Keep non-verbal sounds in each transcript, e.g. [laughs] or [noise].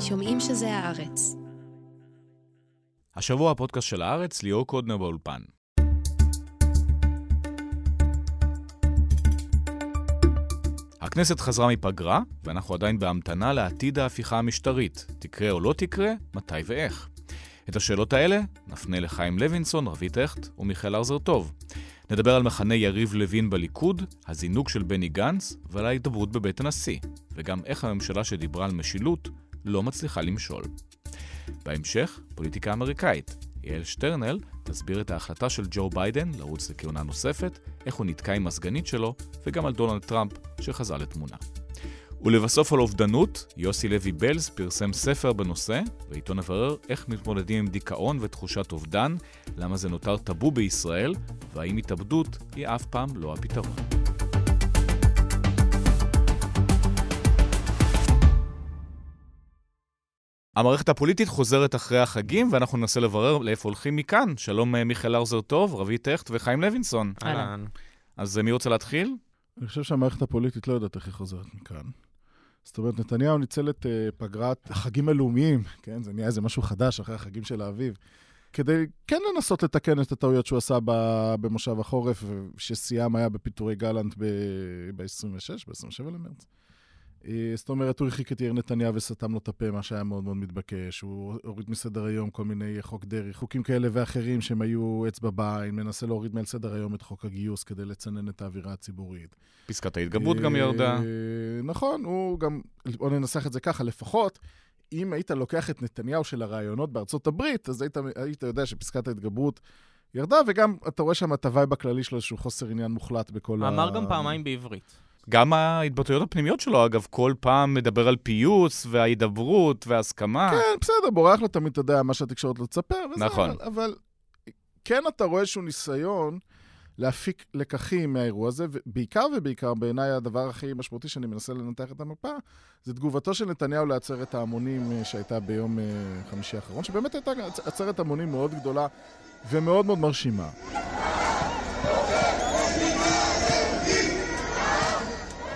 שומעים שזה הארץ. השבוע הפודקאסט של הארץ, ליאור קודנר באולפן. הכנסת חזרה מפגרה, ואנחנו עדיין בהמתנה לעתיד ההפיכה המשטרית. תקרה או לא תקרה, מתי ואיך. את השאלות האלה נפנה לחיים לוינסון, רבית הכט ומיכאל ארזר טוב. נדבר על מחנה יריב לוין בליכוד, הזינוק של בני גנץ ועל ההידברות בבית הנשיא, וגם איך הממשלה שדיברה על משילות לא מצליחה למשול. בהמשך, פוליטיקה אמריקאית. יעל שטרנל תסביר את ההחלטה של ג'ו ביידן לרוץ לכהונה נוספת, איך הוא נתקע עם הסגנית שלו, וגם על דונלד טראמפ שחזר לתמונה. ולבסוף על אובדנות, יוסי לוי בלז פרסם ספר בנושא, ואיתו נברר איך מתמודדים עם דיכאון ותחושת אובדן, למה זה נותר טאבו בישראל, והאם התאבדות היא אף פעם לא הפתרון. המערכת הפוליטית חוזרת אחרי החגים, ואנחנו ננסה לברר לאיפה הולכים מכאן. שלום אה, מיכאל ארזר טוב, רבית הכט וחיים לוינסון. אהלן. אז אה, מי רוצה להתחיל? אני חושב שהמערכת הפוליטית לא יודעת איך היא חוזרת מכאן. זאת אומרת, נתניהו ניצל את uh, פגרת החגים הלאומיים, כן? זה נהיה איזה משהו חדש אחרי החגים של האביב, כדי כן לנסות לתקן את הטעויות שהוא עשה ב- במושב החורף, ששיאם היה בפיטורי גלנט ב-26, ב- 27 למרץ. אה, זאת אומרת, הוא הרחיק את יאיר נתניהו וסתם לו את הפה, מה שהיה מאוד מאוד מתבקש. הוא הוריד מסדר היום כל מיני חוק דרעי, חוקים כאלה ואחרים שהם היו אצבע בעין, מנסה להוריד מעל סדר היום את חוק הגיוס כדי לצנן את האווירה הציבורית. פסקת ההתגברות גם ירדה. אה, נכון, הוא גם, בוא ננסח את זה ככה, לפחות, אם היית לוקח את נתניהו של הרעיונות בארצות הברית, אז היית, היית יודע שפסקת ההתגברות ירדה, וגם אתה רואה שם את ה vibe הכללי שלו, איזשהו חוסר עניין מוחלט בכל ה... אמר גם פעמיים בעברית. גם ההתבטאויות הפנימיות שלו, אגב, כל פעם מדבר על פיוס וההידברות וההסכמה. כן, בסדר, בורח לו תמיד, אתה יודע, מה שהתקשורת לא תספר. וזה, נכון. אבל, אבל כן אתה רואה איזשהו ניסיון להפיק לקחים מהאירוע הזה, ובעיקר ובעיקר, בעיניי הדבר הכי משמעותי שאני מנסה לנתח את המפה, זה תגובתו של נתניהו לעצרת ההמונים אה, שהייתה ביום אה, חמישי האחרון, שבאמת הייתה עצרת המונים מאוד גדולה ומאוד מאוד מרשימה.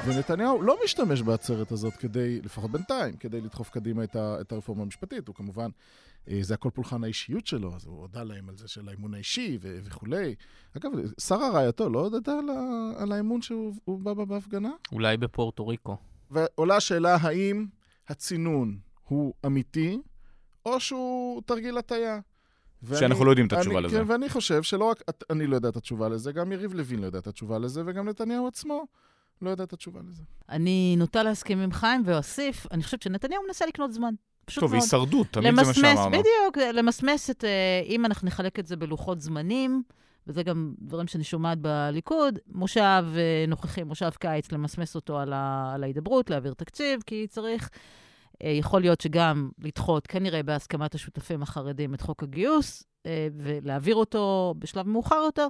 ונתניהו לא משתמש בעצרת הזאת כדי, לפחות בינתיים, כדי לדחוף קדימה את, ה, את הרפורמה המשפטית. הוא כמובן, אה, זה הכל פולחן האישיות שלו, אז הוא הודה להם על זה של האמון האישי ו- וכולי. אגב, שרה רעייתו לא הודתה על, על האמון שהוא בא בהפגנה? אולי בפורטו ריקו. ועולה השאלה האם הצינון הוא אמיתי, או שהוא תרגיל הטעיה. שאנחנו לא יודעים את התשובה אני, לזה. כן, ואני חושב שלא רק אני לא יודע את התשובה לזה, גם יריב לוין לא יודע את התשובה לזה, וגם נתניהו עצמו לא יודע את התשובה לזה. אני נוטה להסכים עם חיים ואוסיף, אני חושבת שנתניהו מנסה לקנות זמן. פשוט טוב, מאוד. הישרדות, תמיד למסמס, זה מה שאמרנו. בדיוק, למסמס את, אה, אם אנחנו נחלק את זה בלוחות זמנים, וזה גם דברים שאני שומעת בליכוד, מושב אה, נוכחי, מושב קיץ, למסמס אותו על, ה, על ההידברות, להעביר תקציב, כי צריך, יכול להיות שגם לדחות, כנראה בהסכמת השותפים החרדים, את חוק הגיוס, אה, ולהעביר אותו בשלב מאוחר יותר,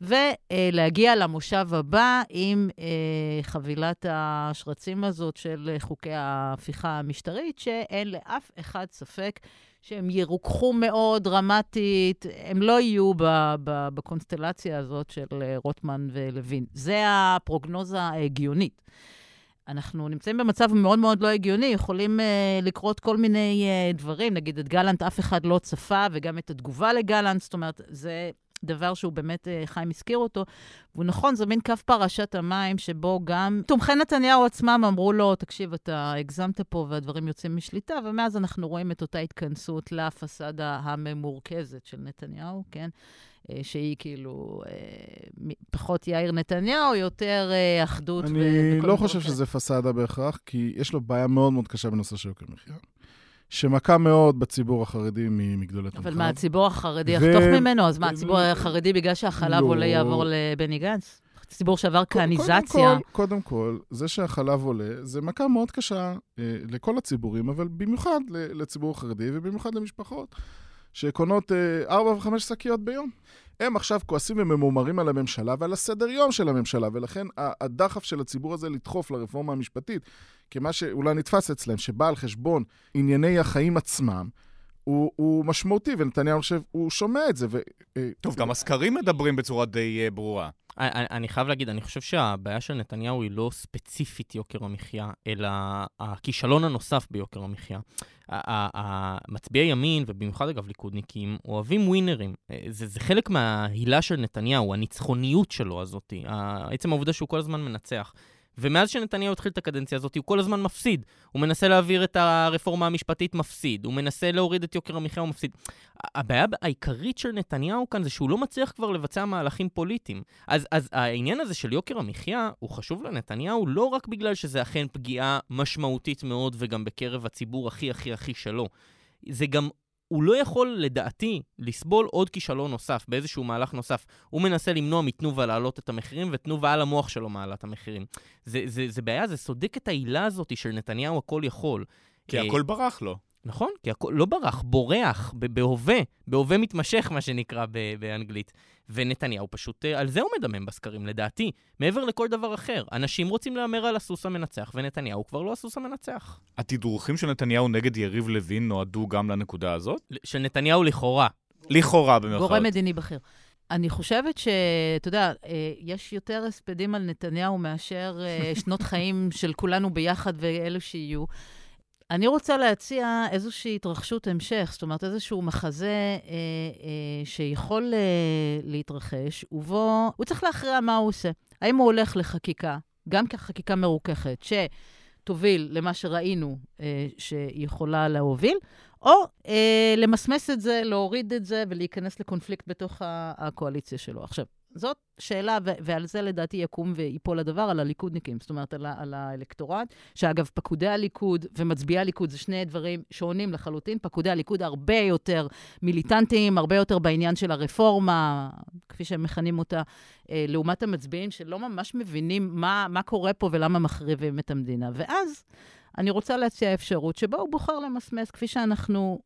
ולהגיע למושב הבא עם אה, חבילת השרצים הזאת של חוקי ההפיכה המשטרית, שאין לאף אחד ספק שהם ירוככו מאוד דרמטית, הם לא יהיו בקונסטלציה הזאת של אה, רוטמן ולוין. זה הפרוגנוזה ההגיונית. אנחנו נמצאים במצב מאוד מאוד לא הגיוני, יכולים uh, לקרות כל מיני uh, דברים, נגיד את גלנט אף אחד לא צפה, וגם את התגובה לגלנט, זאת אומרת, זה דבר שהוא באמת, uh, חיים הזכיר אותו, והוא נכון, זה מין קו פרשת המים, שבו גם תומכי נתניהו עצמם אמרו לו, תקשיב, אתה הגזמת פה והדברים יוצאים משליטה, ומאז אנחנו רואים את אותה התכנסות לפסאדה הממורכזת של נתניהו, כן? שהיא כאילו אה, פחות יאיר נתניהו, יותר אה, אחדות. אני לא חושב שזה פסאדה בהכרח, כי יש לו בעיה מאוד מאוד קשה בנושא של יוקר מחיה. שמכה מאוד בציבור החרדי מגדולי תומכיו. אבל מה, הציבור החרדי יחתוך ממנו? אז מה, הציבור החרדי בגלל שהחלב עולה יעבור לבני גנץ? ציבור שעבר כהניזציה. קודם קודם כל, זה שהחלב עולה, זה מכה מאוד קשה אה, לכל הציבורים, אבל במיוחד לציבור החרדי ובמיוחד למשפחות. שקונות אה, ארבע וחמש שקיות ביום. הם עכשיו כועסים וממומרים על הממשלה ועל הסדר יום של הממשלה, ולכן הדחף של הציבור הזה לדחוף לרפורמה המשפטית, כמה שאולי נתפס אצלם, שבא על חשבון ענייני החיים עצמם, הוא, הוא משמעותי, ונתניהו חושב, הוא שומע את זה. ו, טוב, גם הסקרים מדברים בצורה די uh, ברורה. אני, אני חייב להגיד, אני חושב שהבעיה של נתניהו היא לא ספציפית יוקר המחיה, אלא הכישלון הנוסף ביוקר המחיה. מצביעי ימין, ובמיוחד אגב ליכודניקים, אוהבים ווינרים. אה, זה, זה חלק מההילה של נתניהו, הניצחוניות שלו הזאתי, עצם העובדה שהוא כל הזמן מנצח. ומאז שנתניהו התחיל את הקדנציה הזאת, הוא כל הזמן מפסיד. הוא מנסה להעביר את הרפורמה המשפטית, מפסיד. הוא מנסה להוריד את יוקר המחיה, הוא מפסיד. הבעיה העיקרית של נתניהו כאן זה שהוא לא מצליח כבר לבצע מהלכים פוליטיים. אז, אז העניין הזה של יוקר המחיה הוא חשוב לנתניהו לא רק בגלל שזה אכן פגיעה משמעותית מאוד וגם בקרב הציבור הכי הכי הכי שלו. זה גם הוא לא יכול, לדעתי, לסבול עוד כישלון נוסף, באיזשהו מהלך נוסף. הוא מנסה למנוע מתנובה להעלות את המחירים, ותנובה על המוח שלו מעלה את המחירים. זה, זה, זה בעיה, זה סודק את העילה הזאת של נתניהו הכל יכול. כי הכל ברח לו. נכון, כי הכל לא ברח, בורח, בהווה, בהווה מתמשך, מה שנקרא באנגלית. ונתניהו פשוט, אה, על זה הוא מדמם בסקרים, לדעתי, מעבר לכל דבר אחר. אנשים רוצים להמר על הסוס המנצח, ונתניהו כבר לא הסוס המנצח. התדרוכים של נתניהו נגד יריב לוין נועדו גם לנקודה הזאת? של נתניהו לכאורה. לכאורה, במירכאות. גורם מדיני בכיר. אני חושבת שאתה יודע, אה, יש יותר הספדים על נתניהו מאשר אה, שנות חיים של כולנו ביחד ואלו שיהיו. אני רוצה להציע איזושהי התרחשות המשך, זאת אומרת, איזשהו מחזה אה, אה, שיכול אה, להתרחש, ובו הוא צריך להכריע מה הוא עושה. האם הוא הולך לחקיקה, גם כחקיקה מרוככת, שתוביל למה שראינו אה, שהיא יכולה להוביל, או אה, למסמס את זה, להוריד את זה ולהיכנס לקונפליקט בתוך הקואליציה שלו. עכשיו, זאת שאלה, ו- ועל זה לדעתי יקום ויפול הדבר, על הליכודניקים, זאת אומרת, על, ה- על האלקטורט, שאגב, פקודי הליכוד ומצביעי הליכוד זה שני דברים שונים לחלוטין. פקודי הליכוד הרבה יותר מיליטנטיים, הרבה יותר בעניין של הרפורמה, כפי שהם מכנים אותה, אה, לעומת המצביעים שלא ממש מבינים מה, מה קורה פה ולמה מחריבים את המדינה. ואז... אני רוצה להציע אפשרות שבה הוא בוחר למסמס, כפי שאנחנו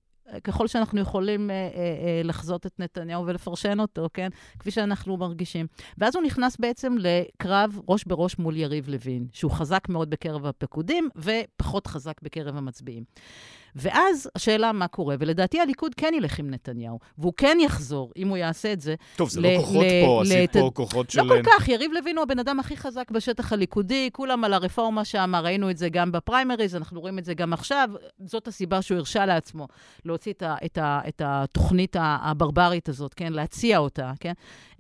ככל שאנחנו יכולים אה, אה, אה, לחזות את נתניהו ולפרשן אותו, כן? כפי שאנחנו מרגישים. ואז הוא נכנס בעצם לקרב ראש בראש מול יריב לוין, שהוא חזק מאוד בקרב הפקודים ופחות חזק בקרב המצביעים. ואז השאלה מה קורה, ולדעתי הליכוד כן ילך עם נתניהו, והוא כן יחזור, אם הוא יעשה את זה. טוב, זה לא כוחות פה, עשית פה כוחות של... לא כל כך, יריב לוין הוא הבן אדם הכי חזק בשטח הליכודי, כולם על הרפורמה שם, ראינו את זה גם בפריימריז, אנחנו רואים את זה גם עכשיו, זאת הסיבה שהוא הרשה לעצמו להוציא את, ה, את, ה, את התוכנית הברברית הזאת, כן? להציע אותה, כן?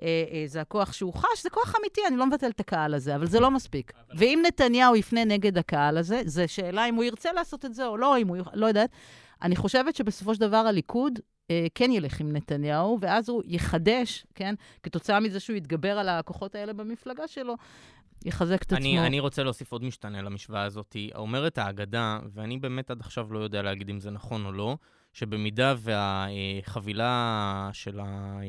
אה, אה, זה הכוח שהוא חש, זה כוח אמיתי, אני לא מבטל את הקהל הזה, אבל זה לא מספיק. ואם נתניהו יפנה נגד הקהל הזה, זו שאלה אם הוא ירצה לעשות את זה או לא, אם הוא... לא יודעת. אני חושבת שבסופו של דבר הליכוד אה, כן ילך עם נתניהו, ואז הוא יחדש, כן, כתוצאה מזה שהוא יתגבר על הכוחות האלה במפלגה שלו, יחזק את אני, עצמו. אני רוצה להוסיף עוד משתנה למשוואה הזאת. אומרת האגדה, ואני באמת עד עכשיו לא יודע להגיד אם זה נכון או לא, שבמידה והחבילה של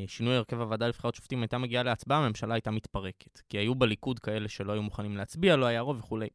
שינוי הרכב הוועדה לבחירת שופטים הייתה מגיעה להצבעה, הממשלה הייתה מתפרקת. כי היו בליכוד כאלה שלא היו מוכנים להצביע, לא היה רוב וכולי.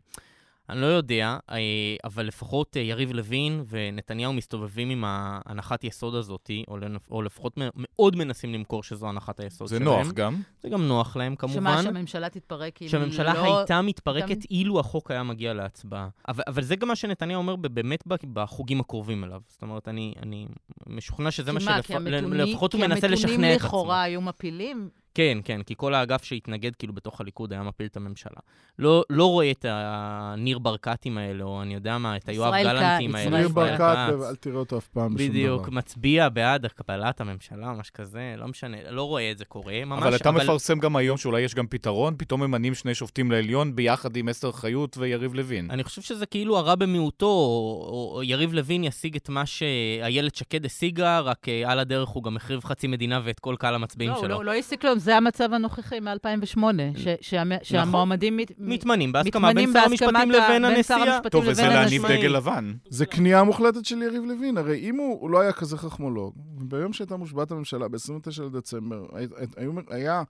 אני לא יודע, אה, אבל לפחות אה, יריב לוין ונתניהו מסתובבים עם ההנחת יסוד הזאת, או, או לפחות מאוד מנסים למכור שזו הנחת היסוד זה שלהם. זה נוח גם. זה גם נוח להם, כמובן. שמה, שהממשלה תתפרק אם לא... שהממשלה הייתה מתפרקת גם... אילו החוק היה מגיע להצבעה. אבל, אבל זה גם מה שנתניהו אומר באמת בחוגים הקרובים אליו. זאת אומרת, אני, אני משוכנע שזה מה שלפחות הוא מנסה לשכנע את עצמו. כי המתונים לכאורה היו מפילים? כן, כן, כי כל האגף שהתנגד כאילו בתוך הליכוד היה מפיל את הממשלה. לא, לא רואה את הניר ברקתים האלה, או אני יודע מה, את היואב גלנטים האלה. ניר ברקת, אל תראה אותו אף פעם בשום דבר. בדיוק, מצביע בעד קבלת הממשלה, משהו כזה, לא משנה, לא רואה את זה קורה, ממש. אבל אתה אבל... מפרסם גם היום שאולי יש גם פתרון, פתאום ממנים שני שופטים לעליון ביחד עם אסתר חיות ויריב לוין. אני חושב שזה כאילו הרע במיעוטו, או, או יריב לוין ישיג את מה שאיילת שקד השיגה, רק uh, על הדרך הוא גם החריב חצי מדינה ואת כל קהל המצביעים לא, שלו. לא, לא הסיק לו, זה המצב הנוכחי מ-2008, נכון. שהמועמדים מתמנים בהסכמה בין שר המשפטים לבין הנשיאה. טוב, וזה להניב דגל לבן. זה כניעה מוחלטת של יריב לוין. הרי אם הוא לא היה כזה חכמולוג, ביום שהייתה מושבעת הממשלה, ב-29 לדצמבר, היה...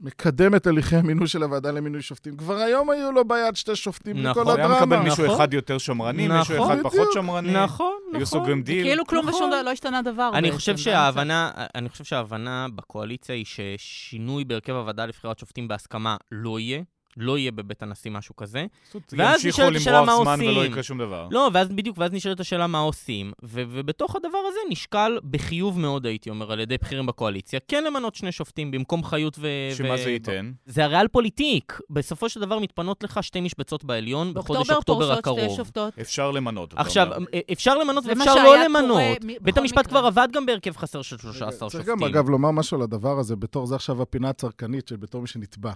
מקדם את הליכי המינוי של הוועדה למינוי שופטים. כבר היום היו לו ביד שתי שופטים נכון, בכל הדרמה. היה מקבל מישהו נכון, אחד יותר שמרני, נכון, מישהו אחד בדיוק. פחות שמרני. נכון, נכון. היו סוגרים דיל. כאילו כלום נכון. ושום דבר, לא השתנה דבר. אני חושב, שההבנה, אני חושב שההבנה בקואליציה היא ששינוי בהרכב הוועדה לבחירת שופטים בהסכמה לא יהיה. לא יהיה בבית הנשיא משהו כזה. ואז ימשיכו נשאלת השאלה למרוח מה זמן ולא עושים. יקרה שום דבר. לא, ואז בדיוק, ואז נשאלת השאלה מה עושים. ו- ובתוך הדבר הזה נשקל בחיוב מאוד, הייתי אומר, על ידי בכירים בקואליציה, כן למנות שני שופטים במקום חיות ו... שמה ו- זה ייתן? זה הריאל פוליטיק. בסופו של דבר מתפנות לך שתי משבצות בעליון בחודש אוקטובר הקרוב. אפשר למנות. עכשיו, אומר. אפשר למנות ואפשר לא למנות. בית המשפט. כבר עבד גם בהרכב חסר של 13 צריך שופטים. גם, אגב, לומר משהו על הדבר הזה, בתור זה עכשיו הפינה הצרכנית של בתור מי שנתבע.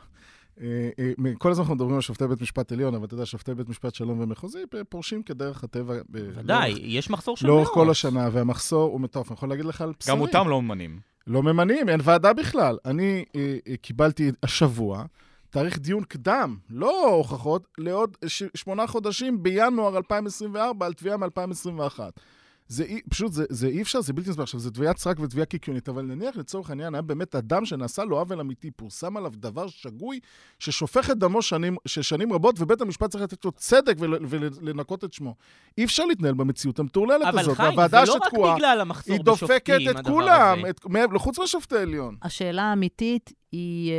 אה, אה, כל הזמן אנחנו מדברים על שופטי בית משפט עליון, אבל אתה יודע, שופטי בית משפט שלום ומחוזי פורשים כדרך הטבע. ודאי, לאורך- יש מחסור של לאורך מאות. כל השנה, והמחסור הוא מטורף. אני יכול להגיד לך על בשרי. גם אותם לא ממנים. לא ממנים, אין ועדה בכלל. אני אה, אה, קיבלתי השבוע תאריך דיון קדם, לא הוכחות, לעוד ש- שמונה חודשים בינואר 2024 על תביעה מ-2021. זה אי- פשוט, זה, זה אי אפשר, זה בלתי נסבל. עכשיו, זה תביעת סרק ותביעה קיקיונית, אבל נניח לצורך העניין, היה באמת אדם שנעשה לו עוול אמיתי, פורסם עליו דבר שגוי, ששופך את דמו שנים, של שנים רבות, ובית המשפט צריך לתת לו צדק ול, ולנקות את שמו. אי אפשר להתנהל במציאות המטורללת אבל הזאת. חיים, זה לא רק שתקועה, בגלל המחסור היא בשופטים, דופקת את הדבר כולם, הזה. את, חוץ מהשופטי עליון. השאלה האמיתית היא אה,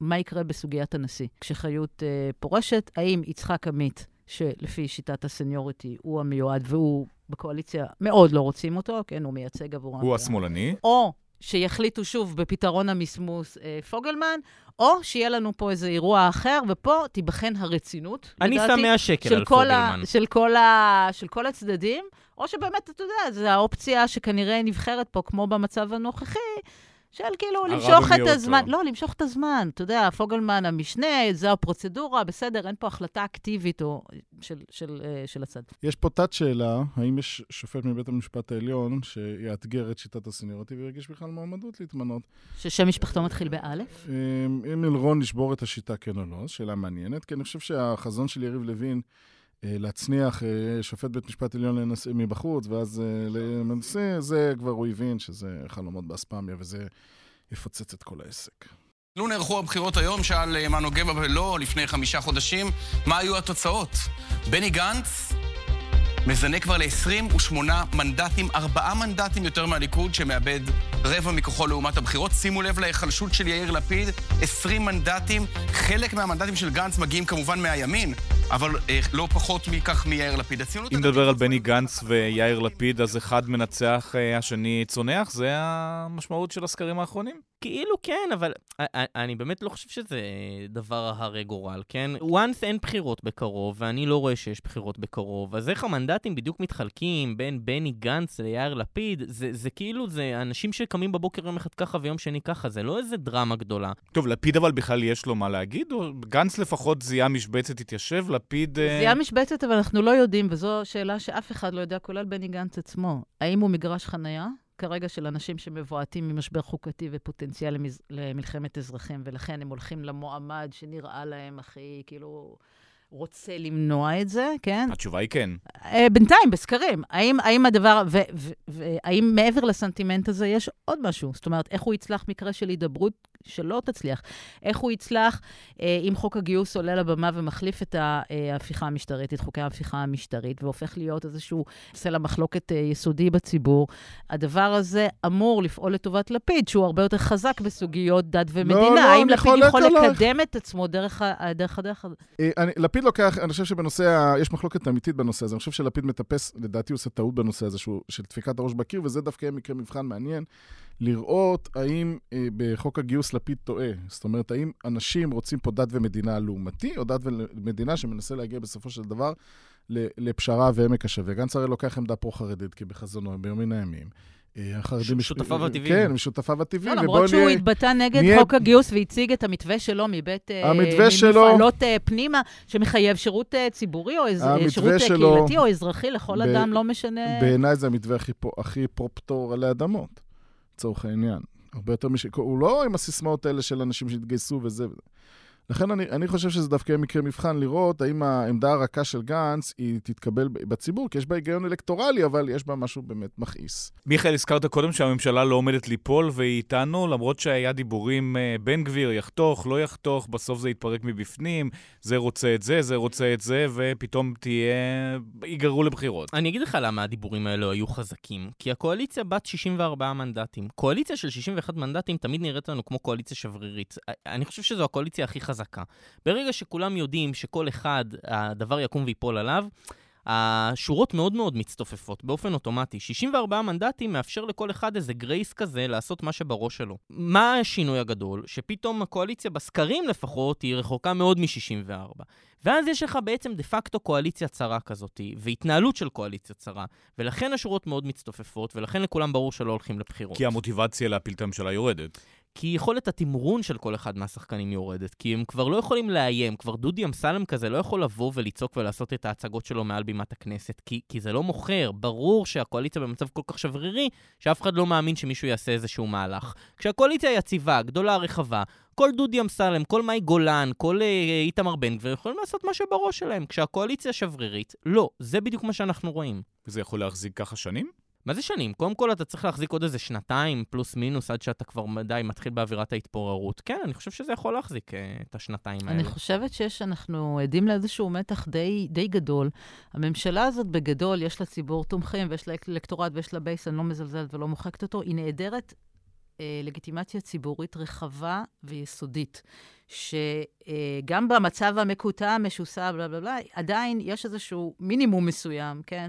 מה יקרה בסוגיית הנשיא. כשחיות אה, פורשת, האם יצחק עמית, שלפי שיטת הסניוריטי הוא המיועד והוא בקואליציה מאוד לא רוצים אותו, כן, הוא מייצג עבורם. הוא השמאלני. או שיחליטו שוב בפתרון המסמוס אה, פוגלמן, או שיהיה לנו פה איזה אירוע אחר, ופה תיבחן הרצינות, אני לדעתי, שם 100 שקל של על כל, ה, פוגלמן. של, כל ה, של כל הצדדים, או שבאמת, אתה יודע, זו האופציה שכנראה נבחרת פה, כמו במצב הנוכחי, של כאילו למשוך את. הזמן, לא, למשוך את הזמן. אתה יודע, פוגלמן המשנה, זו הפרוצדורה, בסדר, אין פה החלטה אקטיבית או של, של, אה, של הצד. יש פה תת-שאלה, האם יש שופט מבית המשפט העליון שיאתגר את שיטת הסניוריטי וירגיש בכלל מועמדות להתמנות? ששם משפחתו מתחיל באלף? אם אם אלרון לשבור את השיטה, כן או לא, שאלה מעניינת, כי אני חושב שהחזון של יריב לוין אה, להצניח אה, שופט בית משפט עליון לנשיא מבחוץ, ואז אה, לנשיא, זה כבר הוא הבין שזה חלומות באספמיה, וזה יפוצץ את כל העסק. לו נערכו הבחירות היום, שאל אה, מנו גבע ולא לפני חמישה חודשים, מה היו התוצאות? בני גנץ מזנה כבר ל-28 מנדטים, ארבעה מנדטים יותר מהליכוד, שמאבד רבע מכוחו לעומת הבחירות. שימו לב להיחלשות של יאיר לפיד, 20 מנדטים. חלק מהמנדטים של גנץ מגיעים כמובן מהימין, אבל אה, לא פחות מכך מיאיר לפיד. הציונות אם נדבר על בני גנץ ויאיר לפיד, אז אחד מנצח, אה, השני צונח? זה המשמעות של הסקרים האחרונים? כאילו כן, אבל אני באמת לא חושב שזה דבר הרי גורל, כן? once אין בחירות בקרוב, ואני לא רואה שיש בחירות בקרוב, אז איך המנדטים בדיוק מתחלקים בין בני גנץ ליאיר לפיד? זה, זה כאילו, זה אנשים שקמים בבוקר יום אחד ככה ויום שני ככה, זה לא איזה דרמה גדולה. טוב, לפיד אבל בכלל יש לו מה להגיד? או גנץ לפחות זיהה משבצת התיישב, לפיד... אה, זיהה משבצת, אבל אנחנו לא יודעים, וזו שאלה שאף אחד לא יודע, כולל בני גנץ עצמו. האם הוא מגרש חנייה? כרגע של אנשים שמבועטים ממשבר חוקתי ופוטנציאל למז... למלחמת אזרחים, ולכן הם הולכים למועמד שנראה להם הכי, כאילו, רוצה למנוע את זה, כן? התשובה היא כן. אה, בינתיים, בסקרים. האם, האם הדבר, והאם מעבר לסנטימנט הזה יש עוד משהו? זאת אומרת, איך הוא יצלח מקרה של הידברות שלא תצליח? איך הוא יצלח אה, אם חוק הגיוס עולה לבמה ומחליף את אה, ההפיכה המשטרית, את חוקי ההפיכה המשטרית, והופך להיות איזשהו סלע מחלוקת אה, יסודי בציבור? הדבר הזה אמור לפעול לטובת לפיד, שהוא הרבה יותר חזק בסוגיות דת ומדינה. לא, האם אני לפיד חולק יכול עלייך. לקדם את עצמו דרך הדרך הזאת? אה, אני, לפיד לוקח, אני חושב שבנושא, ה- יש מחלוקת אמיתית בנושא הזה. אני חושב שלפיד מטפס, לדעתי הוא עושה טעות בנושא הזה, שהוא, של דפיקת הראש בקיר, וזה דווקא מקרה מבחן מעניין, לראות האם אה, בחוק הגיוס לפיד טועה. זאת אומרת, האם אנשים רוצים פה דת ומדינה לעומתי, או דת ומדינה שמנסה להגיע בסופו של דבר לפשרה ועמק השווה. גנץ הרי לוקח עמדה פרו-חרדית, כי בחזונו, ביומין הימים. אה, החרדים... שותפיו הטבעיים. כן, משותפיו הטבעיים. לא, למרות שהוא נהיה- התבטא נגד נהיה- חוק הגיוס והציג את המתווה שלו מבית... אה, המתווה שלו- ממפעלות אה, פנימה, שמחייב שירות אה, ציבורי או אה, שירות אה, שלו- קהילתי או אזרחי לכל ב- אדם, לא משנה... בעיניי זה המתווה הכי, פו, הכי פרו-פטור עלי אדמות, לצורך העניין. הרבה יותר מש... הוא לא עם הסיסמאות האלה של אנשים שהתגייסו וזה וזה. לכן אני, אני חושב שזה דווקא יהיה מקרה מבחן לראות האם העמדה הרכה של גנץ היא תתקבל בציבור, כי יש בה היגיון אלקטורלי, אבל יש בה משהו באמת מכעיס. מיכאל, הזכרת קודם שהממשלה לא עומדת ליפול והיא איתנו, למרות שהיה דיבורים אה, בן גביר יחתוך, לא יחתוך, בסוף זה יתפרק מבפנים, זה רוצה את זה, זה רוצה את זה, ופתאום תהיה... ייגררו לבחירות. אני אגיד לך למה הדיבורים האלו היו חזקים. כי הקואליציה בת 64 מנדטים. קואליציה של 61 מנדטים תמיד נראית לנו כמו קואליציה שברירית. אני חושב שזו הקואליציה הכי חזקה חזקה. ברגע שכולם יודעים שכל אחד, הדבר יקום ויפול עליו, השורות מאוד מאוד מצטופפות באופן אוטומטי. 64 מנדטים מאפשר לכל אחד איזה גרייס כזה לעשות מה שבראש שלו. מה השינוי הגדול? שפתאום הקואליציה בסקרים לפחות היא רחוקה מאוד מ-64. ואז יש לך בעצם דה פקטו קואליציה צרה כזאת, והתנהלות של קואליציה צרה, ולכן השורות מאוד מצטופפות, ולכן לכולם ברור שלא הולכים לבחירות. כי המוטיבציה להפיל את הממשלה יורדת. כי יכולת התמרון של כל אחד מהשחקנים יורדת, כי הם כבר לא יכולים לאיים, כבר דודי אמסלם כזה לא יכול לבוא ולצעוק ולעשות את ההצגות שלו מעל בימת הכנסת, כי, כי זה לא מוכר. ברור שהקואליציה במצב כל כך שברירי, שאף אחד לא מאמין שמישהו יעשה איזשהו מהלך. כשהקואליציה יציבה, גדולה, רחבה, כל דודי אמסלם, כל מאי גולן, כל אה, איתמר בן גביר יכולים לעשות מה שבראש שלהם. כשהקואליציה שברירית, לא. זה בדיוק מה שאנחנו רואים. וזה יכול להחזיק ככה שנים? מה זה שנים? קודם כל אתה צריך להחזיק עוד איזה שנתיים פלוס מינוס עד שאתה כבר די מתחיל באווירת ההתפוררות. כן, אני חושב שזה יכול להחזיק uh, את השנתיים האלה. אני חושבת שיש, אנחנו עדים לאיזשהו מתח די, די גדול. הממשלה הזאת בגדול, יש לה ציבור תומכים ויש לה אלקטורט ויש לה בייס, אני לא מזלזלת ולא מוחקת אותו, היא נעדרת אה, לגיטימציה ציבורית רחבה ויסודית. שגם במצב המקוטע, המשוסע, בלה בלה בלה, עדיין יש איזשהו מינימום מסוים, כן?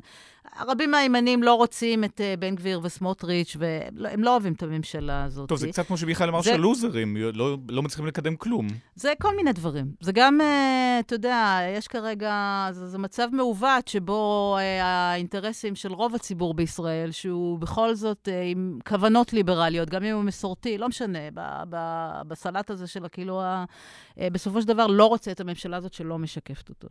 רבים מהימנים לא רוצים את uh, בן גביר וסמוטריץ', והם לא אוהבים את הממשלה הזאת. טוב, זה קצת כמו שמיכאל אמר זה... שלוזרים, לא, לא מצליחים לקדם כלום. זה כל מיני דברים. זה גם, uh, אתה יודע, יש כרגע, זה, זה מצב מעוות שבו uh, האינטרסים של רוב הציבור בישראל, שהוא בכל זאת עם כוונות ליברליות, גם אם הוא מסורתי, לא משנה, בסלט הזה של כאילו אה, בסופו של דבר לא רוצה את הממשלה הזאת שלא משקפת אותו.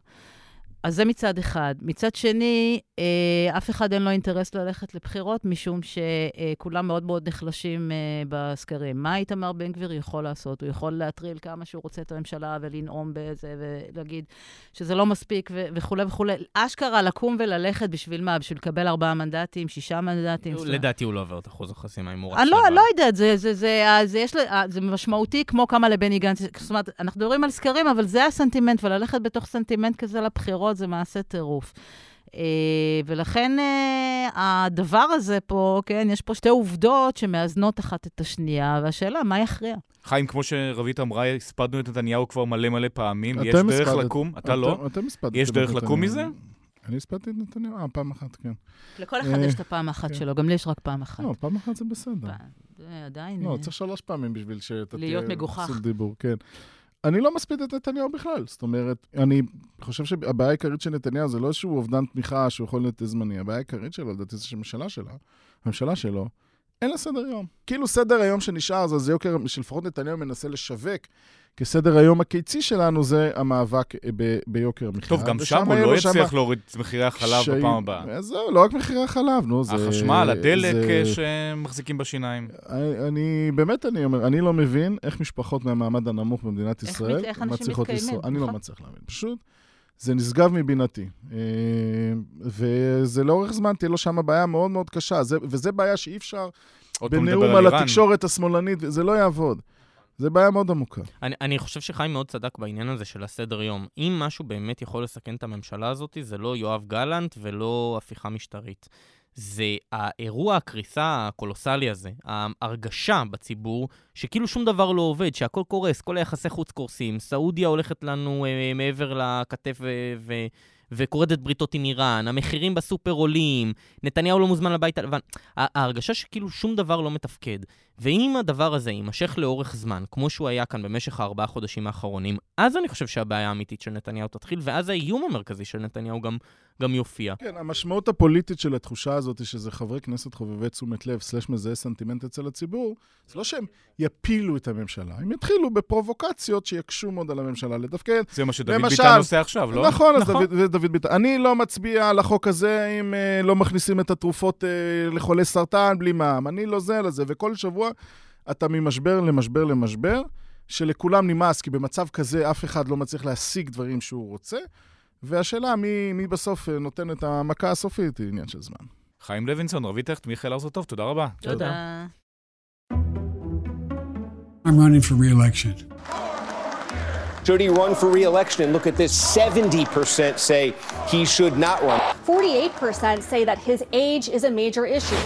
אז זה מצד אחד. מצד שני, אה, אף אחד אין לו אינטרס ללכת לבחירות, משום שכולם מאוד מאוד נחלשים אה, בסקרים. מה איתמר בן גביר יכול לעשות? הוא יכול להטריל כמה שהוא רוצה את הממשלה ולנאום בזה, ולהגיד שזה לא מספיק ו- וכולי וכולי. אשכרה לקום וללכת בשביל מה? בשביל לקבל ארבעה מנדטים, שישה מנדטים? לדעתי הוא לא עובר את אחוז החסימה אם הוא רץ אני לא, לא יודעת, זה, זה, זה, זה, יש, זה משמעותי כמו כמה לבני גנץ. זאת אומרת, אנחנו מדברים על סקרים, אבל זה הסנטימנט, וללכת בתוך סנטימנט כזה לבחירות, זה מעשה טירוף. Uh, ולכן uh, הדבר הזה פה, כן, יש פה שתי עובדות שמאזנות אחת את השנייה, והשאלה, מה יכריע? חיים, כמו שרבית אמרה, הספדנו את נתניהו כבר מלא מלא פעמים. יש דרך הספדת, לקום? אתה אתם, לא? אתם הספדתם יש דרך לקום מזה? אני הספדתי את נתניהו, אה, פעם אחת, כן. לכל אחד יש את הפעם האחת כן. שלו, גם לי יש רק פעם אחת. לא, פעם אחת זה בסדר. עדיין... לא, צריך שלוש פעמים בשביל שאתה תהיה... להיות מגוחך. דיבור, כן. אני לא מספיד את נתניהו בכלל. זאת אומרת, אני חושב שהבעיה העיקרית של נתניהו זה לא איזשהו אובדן תמיכה שהוא יכול להיות זמני. הבעיה העיקרית שלו, לדעתי, זה שהממשלה שלה, הממשלה שלו, אין לה סדר יום. כאילו סדר היום שנשאר, זה יוקר, שלפחות נתניהו מנסה לשווק כסדר היום הקיצי שלנו, זה המאבק ב- ביוקר המחיה. טוב, גם שם הוא לא יצליח שמה... להוריד את מחירי החלב ש... בפעם הבאה. זהו, לא רק מחירי החלב, נו, זה... החשמל, הדלק זה... שמחזיקים בשיניים. אני, אני, באמת, אני אומר, אני לא מבין איך משפחות מהמעמד הנמוך במדינת ישראל מצליחות לשרוד. אני לא נכון? מצליח להבין. פשוט... זה נשגב מבינתי. אה, וזה לאורך זמן תהיה לו שם בעיה מאוד מאוד קשה, זה, וזה בעיה שאי אפשר בנאום על, על התקשורת השמאלנית, זה לא יעבוד. זה בעיה מאוד עמוקה. אני, אני חושב שחיים מאוד צדק בעניין הזה של הסדר יום. אם משהו באמת יכול לסכן את הממשלה הזאת, זה לא יואב גלנט ולא הפיכה משטרית. זה האירוע הקריסה הקולוסלי הזה, ההרגשה בציבור שכאילו שום דבר לא עובד, שהכל קורס, כל היחסי חוץ קורסים, סעודיה הולכת לנו אה, מעבר לכתף ו- וכורתת בריתות עם איראן, המחירים בסופר עולים, נתניהו לא מוזמן לבית הלבן. ההרגשה שכאילו שום דבר לא מתפקד. ואם הדבר הזה יימשך לאורך זמן, כמו שהוא היה כאן במשך הארבעה חודשים האחרונים, אז אני חושב שהבעיה האמיתית של נתניהו תתחיל, ואז האיום המרכזי של נתניהו גם, גם יופיע. כן, המשמעות הפוליטית של התחושה הזאת היא שזה חברי כנסת חובבי תשומת לב, סלש מזהה סנטימנט אצל הציבור, זה לא שהם יפילו את הממשלה, הם יתחילו בפרובוקציות שיקשו מאוד על הממשלה לתפקד. זה מה שדוד ביטן עושה עכשיו, לא? נכון, נכון. אז דוד, דוד ביטן. אני לא מצביע על החוק הזה אם uh, לא מכניסים את התרופות uh, לחולי סרטן בלי מע"מ. אני לא זה לזה, וכל שבוע אתה ממשבר למשבר למשבר, שלכולם נמאס, כי במצב כזה אף אחד לא מצליח להשיג דברים שהוא רוצה, והשאלה מי, מי בסוף נותן את המכה הסופית היא עניין של זמן. חיים לוינסון, רבי טכט, מיכאל ארזוטוב, תודה רבה. תודה. I'm running for re-election. Should he run for re-election? And look at this, 70% say he should not run. 48% say that his age is a major issue.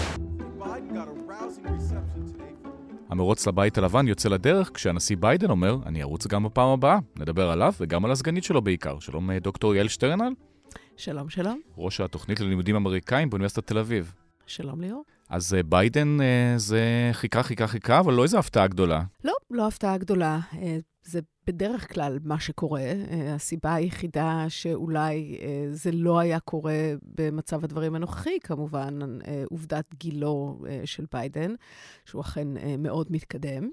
המרוץ לבית הלבן יוצא לדרך כשהנשיא ביידן אומר, אני ארוץ גם בפעם הבאה. נדבר עליו וגם על הסגנית שלו בעיקר. שלום אה, דוקטור יעל שטרנל. שלום, שלום. ראש התוכנית ללימודים אמריקאים באוניברסיטת תל אביב. שלום ליאור. אז אה, ביידן אה, זה חיכה, חיכה, חיכה, אבל לא איזו הפתעה גדולה. לא, לא הפתעה גדולה. זה בדרך כלל מה שקורה. הסיבה היחידה שאולי זה לא היה קורה במצב הדברים הנוכחי, כמובן, עובדת גילו של ביידן, שהוא אכן מאוד מתקדם.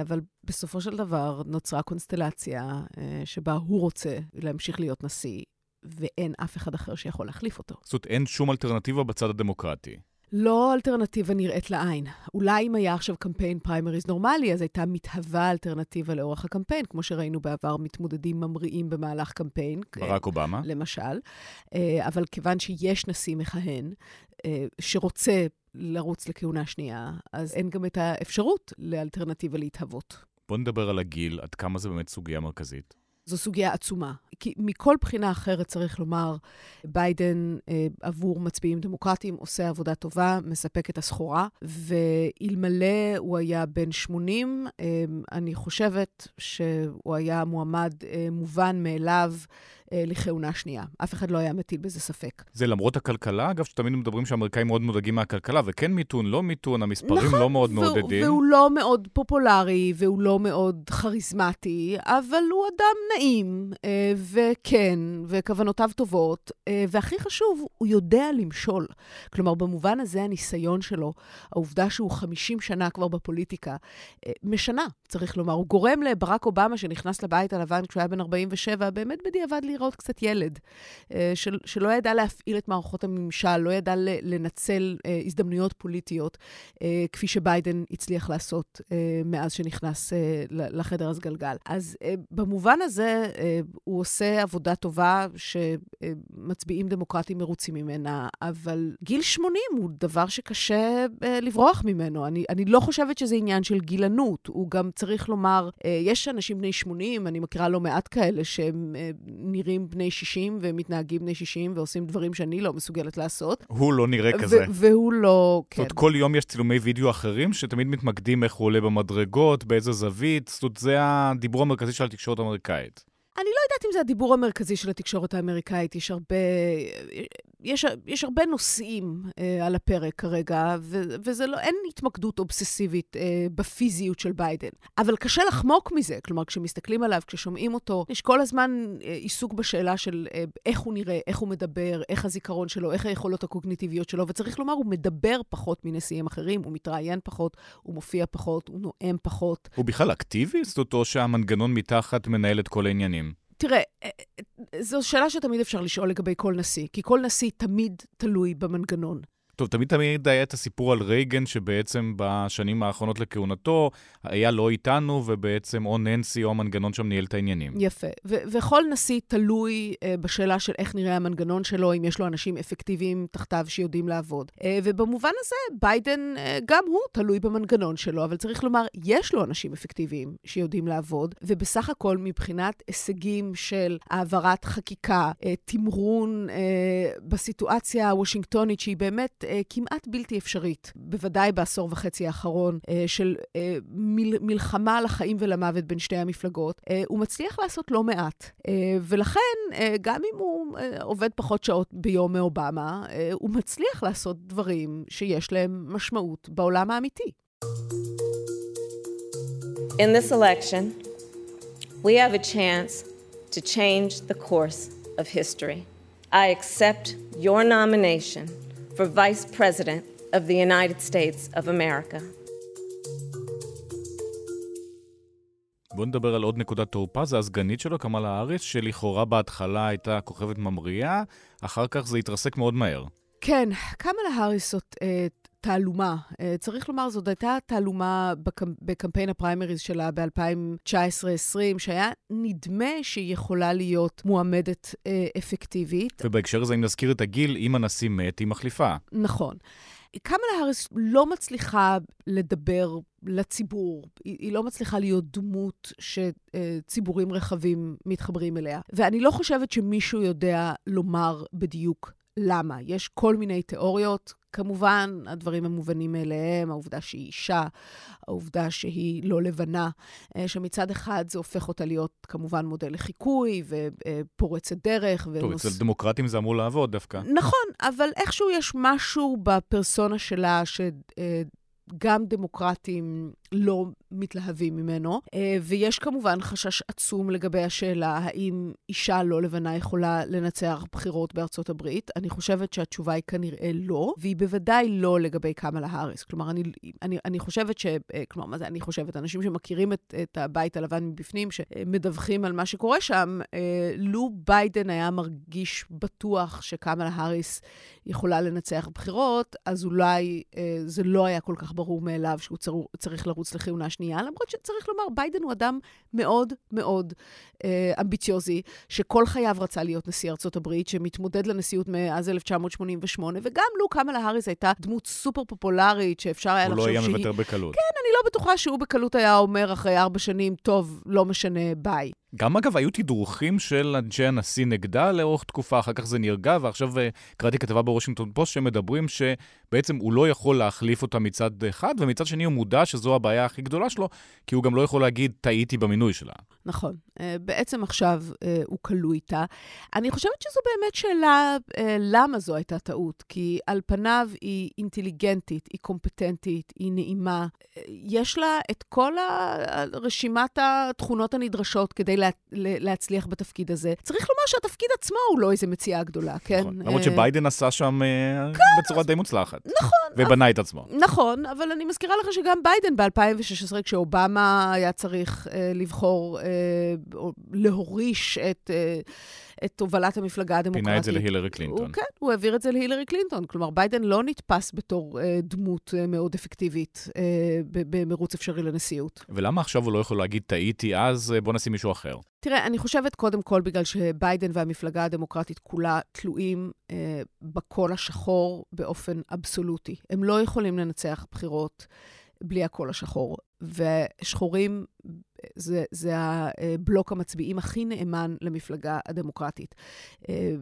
אבל בסופו של דבר נוצרה קונסטלציה שבה הוא רוצה להמשיך להיות נשיא, ואין אף אחד אחר שיכול להחליף אותו. זאת אומרת, אין שום אלטרנטיבה בצד הדמוקרטי. לא אלטרנטיבה נראית לעין. אולי אם היה עכשיו קמפיין פריימריז נורמלי, אז הייתה מתהווה אלטרנטיבה לאורך הקמפיין, כמו שראינו בעבר מתמודדים ממריאים במהלך קמפיין. ברק אובמה. למשל. אה, אבל כיוון שיש נשיא מכהן אה, שרוצה לרוץ לכהונה שנייה, אז אין גם את האפשרות לאלטרנטיבה להתהוות. בוא נדבר על הגיל, עד כמה זה באמת סוגיה מרכזית. זו סוגיה עצומה. כי מכל בחינה אחרת, צריך לומר, ביידן אה, עבור מצביעים דמוקרטיים עושה עבודה טובה, מספק את הסחורה, ואלמלא הוא היה בן 80, אה, אני חושבת שהוא היה מועמד אה, מובן מאליו. אה, לכהונה שנייה. אף אחד לא היה מטיל בזה ספק. זה למרות הכלכלה, אגב, שתמיד מדברים שהאמריקאים מאוד מודאגים מהכלכלה, וכן מיתון, לא מיתון, המספרים נכון, לא מאוד והוא, מעודדים. והוא לא מאוד פופולרי, והוא לא מאוד כריזמטי, אבל הוא אדם נעים, אה, וכן, וכוונותיו טובות, אה, והכי חשוב, הוא יודע למשול. כלומר, במובן הזה הניסיון שלו, העובדה שהוא 50 שנה כבר בפוליטיקה, משנה, צריך לומר. הוא גורם לברק אובמה, שנכנס לבית הלבן כשהוא היה בן 47, באמת בדיעבד להיראות קצת ילד, אה, של, שלא ידע להפעיל את מערכות הממשל, לא ידע לנצל אה, הזדמנויות פוליטיות, אה, כפי שביידן הצליח לעשות מאז שנכנס לחדר הסגלגל. אז במובן הזה, הוא עושה עבודה טובה שמצביעים דמוקרטיים מרוצים ממנה, אבל גיל 80 הוא דבר שקשה לברוח ממנו. אני, אני לא חושבת שזה עניין של גילנות, הוא גם צריך לומר, יש אנשים בני 80, אני מכירה לא מעט כאלה, שהם נראים בני 60 ומתנהגים בני 60 ועושים דברים שאני לא מסוגלת לעשות. הוא לא נראה כזה. והוא לא, כן. זאת אומרת, כל יום יש צילומי וידאו אחרים שתמיד מתמקדים איך הוא עולה במדרגות, באיזה זווית. זאת אומרת, זה הדיבור המרכזי של התקשורת האמריקאית. יודעת אם זה הדיבור המרכזי של התקשורת האמריקאית. יש הרבה, יש, יש הרבה נושאים אה, על הפרק כרגע, ו, וזה לא, אין התמקדות אובססיבית אה, בפיזיות של ביידן. אבל קשה לחמוק מזה. כלומר, כשמסתכלים עליו, כששומעים אותו, יש כל הזמן אה, עיסוק בשאלה של אה, איך הוא נראה, איך הוא מדבר, איך הזיכרון שלו, איך היכולות הקוגניטיביות שלו, וצריך לומר, הוא מדבר פחות מנשיאים אחרים, הוא מתראיין פחות, הוא מופיע פחות, הוא נואם פחות. הוא בכלל אקטיבי? זאת אומרת, או שהמנגנון מתחת מנהל את כל העניינים? תראה, אה, אה, זו שאלה שתמיד אפשר לשאול לגבי כל נשיא, כי כל נשיא תמיד תלוי במנגנון. טוב, תמיד תמיד היה את הסיפור על רייגן, שבעצם בשנים האחרונות לכהונתו היה לא איתנו, ובעצם או ננסי או המנגנון שם ניהל את העניינים. יפה. ו- וכל נשיא תלוי uh, בשאלה של איך נראה המנגנון שלו, אם יש לו אנשים אפקטיביים תחתיו שיודעים לעבוד. Uh, ובמובן הזה, ביידן, uh, גם הוא תלוי במנגנון שלו, אבל צריך לומר, יש לו אנשים אפקטיביים שיודעים לעבוד, ובסך הכל מבחינת הישגים של העברת חקיקה, uh, תמרון uh, בסיטואציה הוושינגטונית, שהיא באמת... אה, כמעט בלתי אפשרית, בוודאי בעשור וחצי האחרון, אה, של אה, מל, מלחמה על החיים ולמוות בין שתי המפלגות, אה, הוא מצליח לעשות לא מעט. אה, ולכן, אה, גם אם הוא אה, עובד פחות שעות ביום מאובמה, אה, הוא מצליח לעשות דברים שיש להם משמעות בעולם האמיתי. In this election, we have a chance to change the course of history. I accept your nomination for Vice President of the United States of America. בואו נדבר על עוד נקודת תורפה, זה הסגנית שלו, קמאלה האריס, שלכאורה בהתחלה הייתה כוכבת ממריאה, אחר כך זה התרסק מאוד מהר. כן, קמאלה האריס זאת אה, תעלומה. אה, צריך לומר, זאת הייתה תעלומה בקמפ... בקמפיין הפריימריז שלה ב-2019-2020, שהיה נדמה שהיא יכולה להיות מועמדת אה, אפקטיבית. ובהקשר הזה, אם נזכיר את הגיל, אם הנשיא מת, היא מחליפה. נכון. קמאלה האריס לא מצליחה לדבר לציבור, היא, היא לא מצליחה להיות דמות שציבורים רחבים מתחברים אליה. ואני לא חושבת שמישהו יודע לומר בדיוק למה. יש כל מיני תיאוריות, כמובן, הדברים המובנים מאליהם, העובדה שהיא אישה, העובדה שהיא לא לבנה, אה, שמצד אחד זה הופך אותה להיות כמובן מודל לחיקוי ופורצת דרך. טוב, אצל דמוקרטים זה אמור לעבוד דווקא. נכון, אבל איכשהו יש משהו בפרסונה שלה ש... גם דמוקרטים לא מתלהבים ממנו, אה, ויש כמובן חשש עצום לגבי השאלה האם אישה לא לבנה יכולה לנצח בחירות בארצות הברית. אני חושבת שהתשובה היא כנראה לא, והיא בוודאי לא לגבי קמאלה האריס. כלומר, אני, אני, אני חושבת ש... אה, כלומר, מה זה אני חושבת? אנשים שמכירים את, את הבית הלבן מבפנים, שמדווחים על מה שקורה שם, אה, לו ביידן היה מרגיש בטוח שקמאלה האריס יכולה לנצח בחירות, אז אולי זה לא היה כל כך ברור מאליו שהוא צריך לרוץ לכהונה שנייה, למרות שצריך לומר, ביידן הוא אדם מאוד מאוד אה, אמביציוזי, שכל חייו רצה להיות נשיא ארצות הברית, שמתמודד לנשיאות מאז 1988, וגם לו קמאלה האריס הייתה דמות סופר פופולרית, שאפשר היה לחשוב שהיא... הוא לא היה מוותר בקלות. כן, אני לא בטוחה שהוא בקלות היה אומר אחרי ארבע שנים, טוב, לא משנה, ביי. גם אגב, היו תדרוכים של אנשי הנשיא נגדה לאורך תקופה, אחר כך זה נרגע, ועכשיו אה, קראתי כתבה בוושינגטון פוסט שמדברים שבעצם הוא לא יכול להחליף אותה מצד אחד, ומצד שני הוא מודע שזו הבעיה הכי גדולה שלו, כי הוא גם לא יכול להגיד, טעיתי במינוי שלה. נכון. אה, בעצם עכשיו אה, הוא כלוא איתה. אני חושבת שזו באמת שאלה למה זו הייתה טעות, כי על פניו היא אינטליגנטית, היא קומפטנטית, היא נעימה. יש לה את כל רשימת התכונות הנדרשות כדי לה, להצליח בתפקיד הזה. צריך לומר שהתפקיד עצמו הוא לא איזה מציאה גדולה, כן? נכון, למרות שביידן עשה שם אה, כן, בצורה די מוצלחת. נכון. ובנה אבל, את עצמו. נכון, אבל אני מזכירה לך שגם ביידן ב-2016, כשאובמה היה צריך אה, לבחור, אה, להוריש את... אה, את הובלת המפלגה הדמוקרטית. פינה את זה להילרי קלינטון. הוא, כן, הוא העביר את זה להילרי קלינטון. כלומר, ביידן לא נתפס בתור אה, דמות אה, מאוד אפקטיבית אה, במרוץ אפשרי לנשיאות. ולמה עכשיו הוא לא יכול להגיד, טעיתי אז, אה, בוא נשים מישהו אחר? תראה, אני חושבת קודם כל בגלל שביידן והמפלגה הדמוקרטית כולה תלויים אה, בקול השחור באופן אבסולוטי. הם לא יכולים לנצח בחירות בלי הקול השחור. ושחורים זה, זה הבלוק המצביעים הכי נאמן למפלגה הדמוקרטית, אה,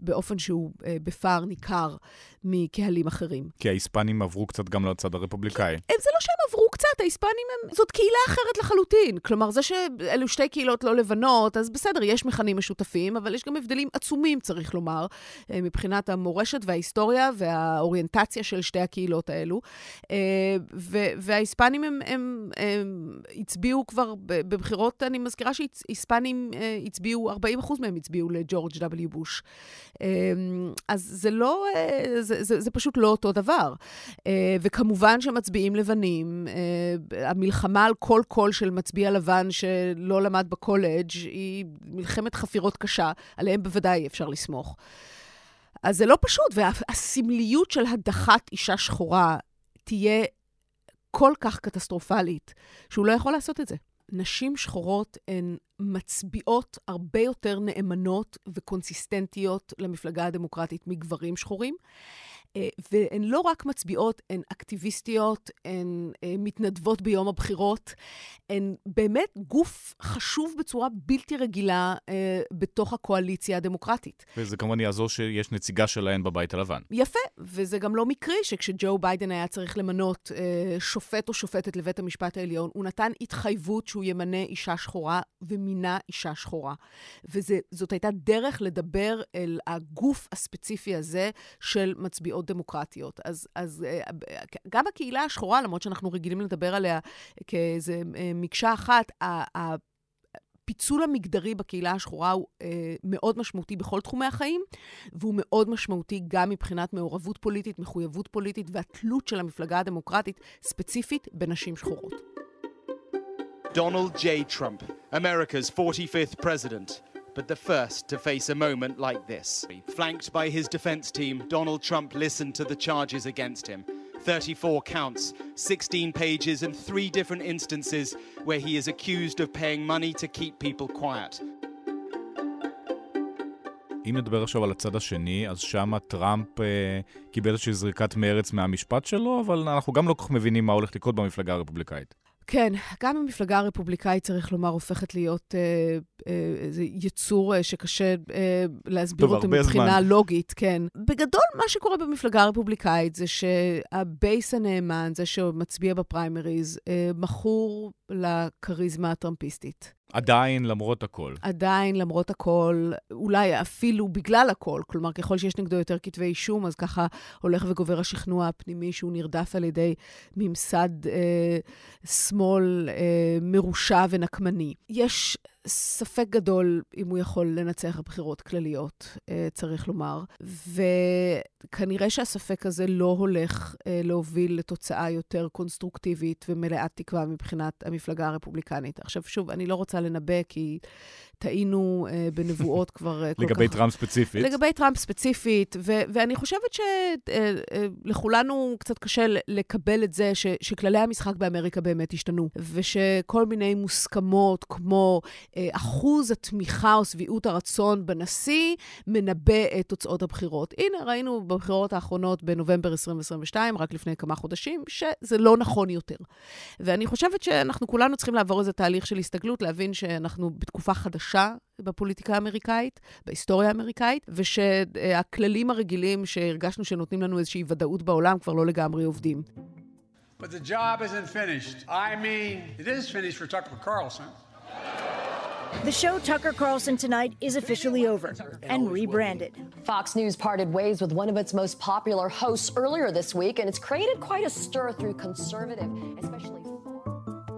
באופן שהוא אה, בפער ניכר מקהלים אחרים. כי ההיספנים עברו קצת גם לצד הרפובליקאי. זה לא שהם עברו קצת, ההיספנים הם... זאת קהילה אחרת לחלוטין. כלומר, זה שאלו שתי קהילות לא לבנות, אז בסדר, יש מכנים משותפים, אבל יש גם הבדלים עצומים, צריך לומר, אה, מבחינת המורשת וההיסטוריה והאוריינטציה של שתי הקהילות האלו. וההיספנים הם, הם, הם הצביעו כבר בבחירות, אני מזכירה שהיספנים אה, הצביעו, 40 אחוז מהם הצביעו לג'ורג' W. בוש. אז זה לא, אה, זה, זה, זה פשוט לא אותו דבר. אה, וכמובן שמצביעים לבנים, המלחמה על כל קול של מצביע לבן שלא למד בקולג' היא מלחמת חפירות קשה, עליהם בוודאי אפשר לסמוך. אז זה לא פשוט, והסמליות של הדחת אישה שחורה תהיה כל כך קטסטרופלית, שהוא לא יכול לעשות את זה. נשים שחורות הן מצביעות הרבה יותר נאמנות וקונסיסטנטיות למפלגה הדמוקרטית מגברים שחורים. אה, והן לא רק מצביעות, הן אקטיביסטיות, הן אה, מתנדבות ביום הבחירות, הן באמת גוף חשוב בצורה בלתי רגילה אה, בתוך הקואליציה הדמוקרטית. וזה כמובן יעזור שיש נציגה שלהן בבית הלבן. יפה, וזה גם לא מקרי שכשג'ו ביידן היה צריך למנות שופט או שופטת לבית המשפט העליון, הוא נתן התחייבות שהוא ימנה אישה שחורה, ומינה אישה שחורה. וזאת הייתה דרך לדבר אל הגוף הספציפי הזה של מצביעות. מאוד דמוקרטיות. אז, אז אה, גם הקהילה השחורה, למרות שאנחנו רגילים לדבר עליה כאיזה אה, מקשה אחת, הפיצול המגדרי בקהילה השחורה הוא אה, מאוד משמעותי בכל תחומי החיים, והוא מאוד משמעותי גם מבחינת מעורבות פוליטית, מחויבות פוליטית והתלות של המפלגה הדמוקרטית, ספציפית בנשים שחורות. Donald J. Trump, America's 45th president. But the first to face a moment like this. Flanked by his defense team, Donald Trump listened to the charges against him. 34 counts, 16 pages, and three different instances where he is accused of paying money to keep people quiet. אם נדבר עכשיו על הצד השני, אז שם טראמפ אה, קיבל איזושהי זריקת מרץ מהמשפט שלו, אבל אנחנו גם לא כל כך מבינים מה הולך לקרות במפלגה הרפובליקאית. כן, גם המפלגה הרפובליקאית, צריך לומר, הופכת להיות אה, אה, איזה יצור אה, שקשה אה, להסביר טוב, אותו מבחינה זמן. לוגית, כן. בגדול, מה שקורה במפלגה הרפובליקאית זה שה base הנאמן, זה שמצביע בפריימריז, אה, מכור לכריזמה הטראמפיסטית. עדיין, למרות הכל. עדיין, למרות הכל, אולי אפילו בגלל הכל, כלומר, ככל שיש נגדו יותר כתבי אישום, אז ככה הולך וגובר השכנוע הפנימי שהוא נרדף על ידי ממסד אה, שמאל אה, מרושע ונקמני. יש ספק גדול אם הוא יכול לנצח בבחירות כלליות, אה, צריך לומר, וכנראה שהספק הזה לא הולך אה, להוביל לתוצאה יותר קונסטרוקטיבית ומלאת תקווה מבחינת המפלגה הרפובליקנית. עכשיו, שוב, אני לא רוצה לנבא, כי טעינו אה, בנבואות [laughs] כבר כל לגבי כך... טראמפ ספציפית. לגבי טראמפ ספציפית, ו- ואני חושבת שלכולנו קצת קשה לקבל את זה ש- שכללי המשחק באמריקה באמת השתנו, ושכל מיני מוסכמות כמו אחוז התמיכה או שביעות הרצון בנשיא מנבא את תוצאות הבחירות. הנה, ראינו בבחירות האחרונות בנובמבר 2022, רק לפני כמה חודשים, שזה לא נכון יותר. ואני חושבת שאנחנו כולנו צריכים לעבור איזה תהליך של הסתגלות, להבין שאנחנו בתקופה חדשה בפוליטיקה האמריקאית, בהיסטוריה האמריקאית, ושהכללים הרגילים שהרגשנו שנותנים לנו איזושהי ודאות בעולם כבר לא לגמרי עובדים. But the job isn't finished. I mean, it is finished for Tucker Carlson. The show Tucker Carlson Tonight is officially over and rebranded. Fox News parted ways with one of its most popular hosts earlier this week, and it's created quite a stir through conservative, especially.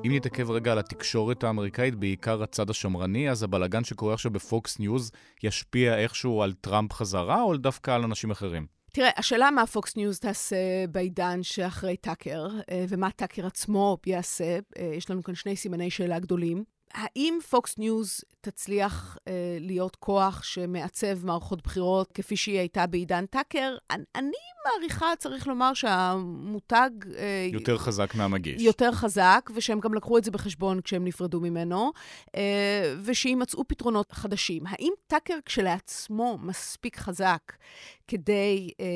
אם נתעכב רגע על התקשורת האמריקאית, בעיקר הצד השמרני, אז הבלגן שקורה עכשיו בפוקס ניוז ישפיע איכשהו על טראמפ חזרה, או דווקא על אנשים אחרים? תראה, השאלה מה פוקס ניוז תעשה בעידן שאחרי טאקר, אה, ומה טאקר עצמו יעשה, אה, יש לנו כאן שני סימני שאלה גדולים. האם פוקס ניוז תצליח אה, להיות כוח שמעצב מערכות בחירות כפי שהיא הייתה בעידן טאקר? אני, אני מעריכה, צריך לומר, שהמותג... אה, יותר חזק מהמגיש. יותר חזק, ושהם גם לקחו את זה בחשבון כשהם נפרדו ממנו, אה, ושיימצאו פתרונות חדשים. האם טאקר כשלעצמו מספיק חזק כדי אה,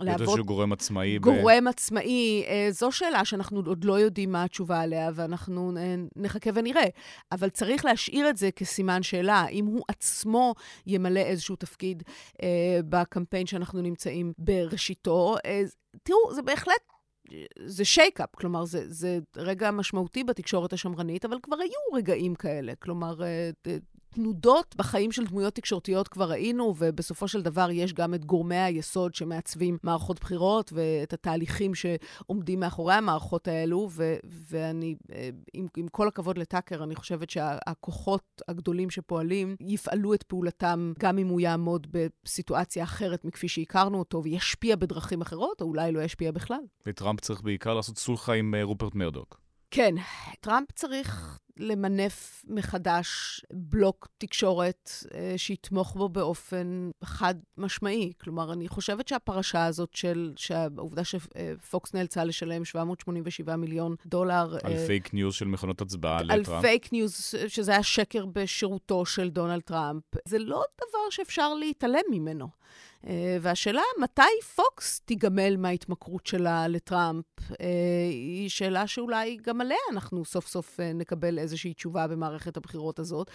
לעבוד... איזשהו גורם עצמאי. גורם ב... עצמאי, אה, זו שאלה שאנחנו עוד לא יודעים מה התשובה עליה, ואנחנו אה, נחכה ונראה. אבל צריך להשאיר את זה כסימן שאלה, אם הוא עצמו ימלא איזשהו תפקיד אה, בקמפיין שאנחנו נמצאים בראשיתו. אה, תראו, זה בהחלט... זה שייקאפ, כלומר, זה, זה רגע משמעותי בתקשורת השמרנית, אבל כבר היו רגעים כאלה. כלומר, תנודות בחיים של דמויות תקשורתיות כבר ראינו, ובסופו של דבר יש גם את גורמי היסוד שמעצבים מערכות בחירות, ואת התהליכים שעומדים מאחורי המערכות האלו, ו- ואני, עם, עם כל הכבוד לטאקר, אני חושבת שהכוחות הגדולים שפועלים יפעלו את פעולתם, גם אם הוא יעמוד בסיטואציה אחרת מכפי שהכרנו אותו, וישפיע בדרכים אחרות, או אולי לא ישפיע בכלל. וטראמפ צריך בעיקר לעשות סולחה עם רופרט מרדוק. כן, טראמפ צריך למנף מחדש בלוק תקשורת אה, שיתמוך בו באופן חד משמעי. כלומר, אני חושבת שהפרשה הזאת של, שהעובדה שפוקס נאלצה לשלם 787 מיליון דולר... על אה, פייק ניוז של מכונות הצבעה לטראמפ. על פייק ניוז, שזה היה שקר בשירותו של דונלד טראמפ. זה לא דבר שאפשר להתעלם ממנו. והשאלה, מתי פוקס תיגמל מההתמכרות שלה לטראמפ, היא שאלה שאולי גם עליה אנחנו סוף סוף נקבל איזושהי תשובה במערכת הבחירות הזאת,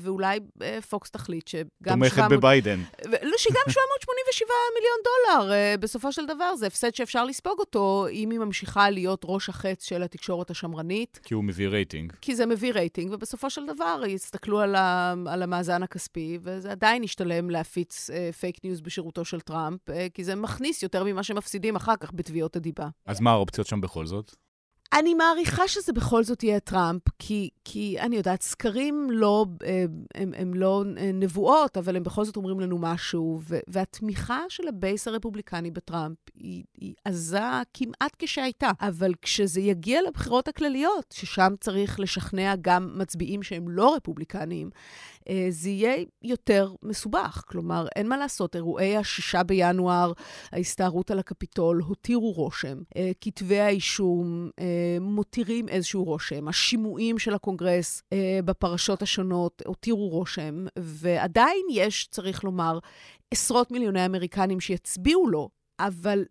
ואולי פוקס תחליט שגם... תומכת 700... בביידן. לא, שגם 787 מיליון דולר, בסופו של דבר, זה הפסד שאפשר לספוג אותו, אם היא ממשיכה להיות ראש החץ של התקשורת השמרנית. כי הוא מביא רייטינג. כי זה מביא רייטינג, ובסופו של דבר יסתכלו על, ה... על המאזן הכספי, וזה עדיין ישתלם להפיץ פייק ניוז בשירותו של טראמפ, כי זה מכניס יותר ממה שמפסידים אחר כך בתביעות הדיבה. אז מה האופציות שם בכל זאת? אני מעריכה שזה בכל זאת יהיה טראמפ, כי, כי אני יודעת, סקרים לא, הם, הם לא נבואות, אבל הם בכל זאת אומרים לנו משהו, ו, והתמיכה של ה base הרפובליקני בטראמפ היא, היא עזה כמעט כשהייתה. אבל כשזה יגיע לבחירות הכלליות, ששם צריך לשכנע גם מצביעים שהם לא רפובליקניים, זה יהיה יותר מסובך. כלומר, אין מה לעשות, אירועי השישה בינואר, ההסתערות על הקפיטול, הותירו רושם. כתבי האישום מותירים איזשהו רושם. השימועים של הקונגרס בפרשות השונות הותירו רושם, ועדיין יש, צריך לומר, עשרות מיליוני אמריקנים שיצביעו לו, אבל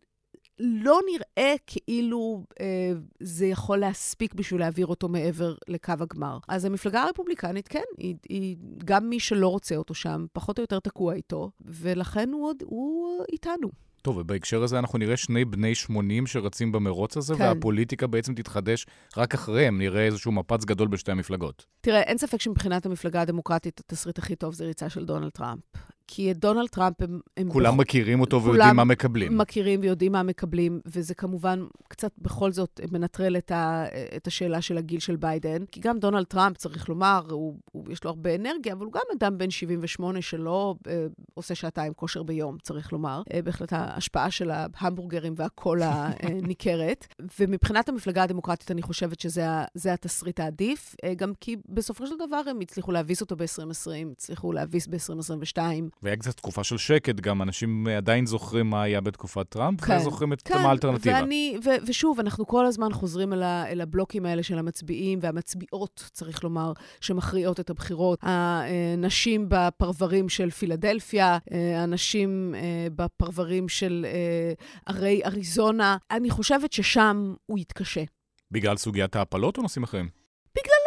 לא נראה כאילו אה, זה יכול להספיק בשביל להעביר אותו מעבר לקו הגמר. אז המפלגה הרפובליקנית, כן, היא, היא גם מי שלא רוצה אותו שם, פחות או יותר תקוע איתו, ולכן הוא עוד, הוא איתנו. טוב, ובהקשר הזה אנחנו נראה שני בני 80 שרצים במרוץ הזה, כן. והפוליטיקה בעצם תתחדש רק אחריהם, נראה איזשהו מפץ גדול בשתי המפלגות. תראה, אין ספק שמבחינת המפלגה הדמוקרטית, התסריט הכי טוב זה ריצה של דונלד טראמפ. כי את דונלד טראמפ הם... הם כולם בח... מכירים אותו ויודעים מה מקבלים. כולם מכירים ויודעים מה מקבלים, וזה כמובן קצת בכל זאת מנטרל את, ה... את השאלה של הגיל של ביידן. כי גם דונלד טראמפ, צריך לומר, הוא, הוא, יש לו הרבה אנרגיה, אבל הוא גם אדם בן 78 שלא אה, עושה שעתיים כושר ביום, צריך לומר. אה, בהחלט ההשפעה של ההמבורגרים והקולה אה, [laughs] ניכרת. ומבחינת המפלגה הדמוקרטית, אני חושבת שזה התסריט העדיף, אה, גם כי בסופו של דבר הם הצליחו להביס אותו ב-2020, הצליחו להביס ב-2022. והיה קצת תקופה של שקט, גם אנשים עדיין זוכרים מה היה בתקופת טראמפ, כן, וזוכרים את כן, האלטרנטיבה. ואני, ו- ושוב, אנחנו כל הזמן חוזרים אל, ה- אל הבלוקים האלה של המצביעים והמצביעות, צריך לומר, שמכריעות את הבחירות. הנשים בפרברים של פילדלפיה, הנשים אה, בפרברים של אה, ערי אריזונה. אני חושבת ששם הוא יתקשה. בגלל סוגיית ההפלות או נושאים אחרים?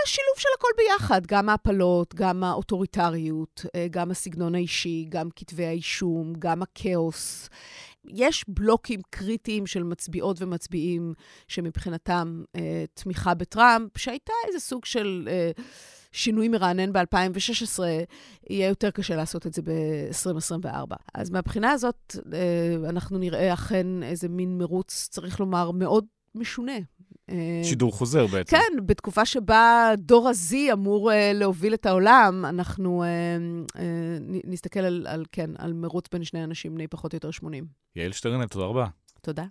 בגלל השילוב של הכל ביחד, גם ההפלות, גם האוטוריטריות, אה, גם הסגנון האישי, גם כתבי האישום, גם הכאוס. יש בלוקים קריטיים של מצביעות ומצביעים שמבחינתם אה, תמיכה בטראמפ, שהייתה איזה סוג של אה, שינוי מרענן ב-2016, יהיה יותר קשה לעשות את זה ב-2024. אז מהבחינה הזאת, אה, אנחנו נראה אכן איזה מין מרוץ, צריך לומר, מאוד משונה שידור חוזר בעצם. כן, בתקופה שבה דור ה-Z אמור uh, להוביל את העולם, אנחנו uh, uh, נסתכל על, על, כן, על מרוץ בין שני אנשים בני פחות או יותר 80. יעל שטרנר, תודה רבה. תודה.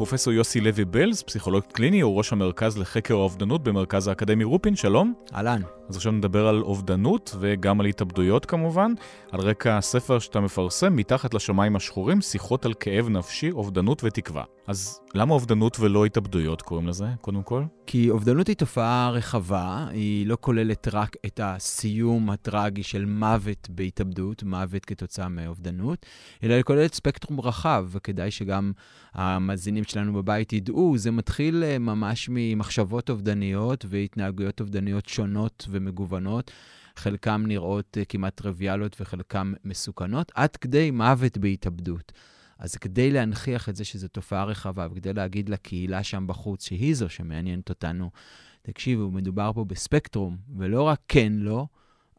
פרופסור יוסי לוי בלז, פסיכולוג קליני, הוא ראש המרכז לחקר האובדנות במרכז האקדמי רופין, שלום. אהלן. אז עכשיו נדבר על אובדנות וגם על התאבדויות כמובן, על רקע הספר שאתה מפרסם, מתחת לשמיים השחורים, שיחות על כאב נפשי, אובדנות ותקווה. אז למה אובדנות ולא התאבדויות קוראים לזה, קודם כל? כי אובדנות היא תופעה רחבה, היא לא כוללת רק את הסיום הטרגי של מוות בהתאבדות, מוות כתוצאה מאובדנות, אלא היא כוללת ספקטרום רחב, וכדאי שגם המאזינים שלנו בבית ידעו, זה מתחיל אה, ממש ממחשבות אובדניות והתנהגויות אובדניות שונות ומגוונות. חלקם נראות אה, כמעט טריוויאליות וחלקם מסוכנות, עד כדי מוות בהתאבדות. אז כדי להנכיח את זה שזו תופעה רחבה, וכדי להגיד לקהילה שם בחוץ, שהיא זו שמעניינת אותנו, תקשיבו, מדובר פה בספקטרום, ולא רק כן, לא,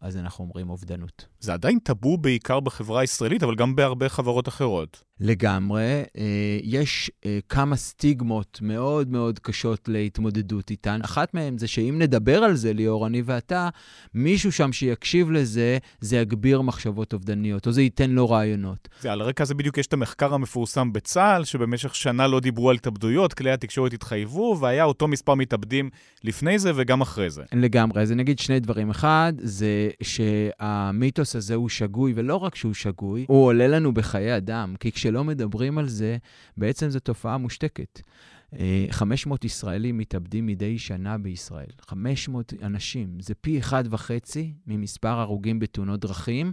אז אנחנו אומרים אובדנות. זה עדיין טאבו בעיקר בחברה הישראלית, אבל גם בהרבה חברות אחרות. לגמרי. אה, יש אה, כמה סטיגמות מאוד מאוד קשות להתמודדות איתן. אחת מהן זה שאם נדבר על זה, ליאור, אני ואתה, מישהו שם שיקשיב לזה, זה יגביר מחשבות אובדניות, או זה ייתן לו רעיונות. זה על הרקע הזה בדיוק יש את המחקר המפורסם בצה"ל, שבמשך שנה לא דיברו על התאבדויות, כלי התקשורת התחייבו, והיה אותו מספר מתאבדים לפני זה וגם אחרי זה. לגמרי. אז אני אגיד שני דברים. אחד, זה שהמיתוס הזה הוא שגוי, ולא רק שהוא שגוי, הוא עולה לנו בחיי אדם, כי כש... כשלא מדברים על זה, בעצם זו תופעה מושתקת. 500 אה, ישראלים מתאבדים מדי שנה בישראל. 500 אנשים. זה פי אחד וחצי ממספר הרוגים בתאונות דרכים,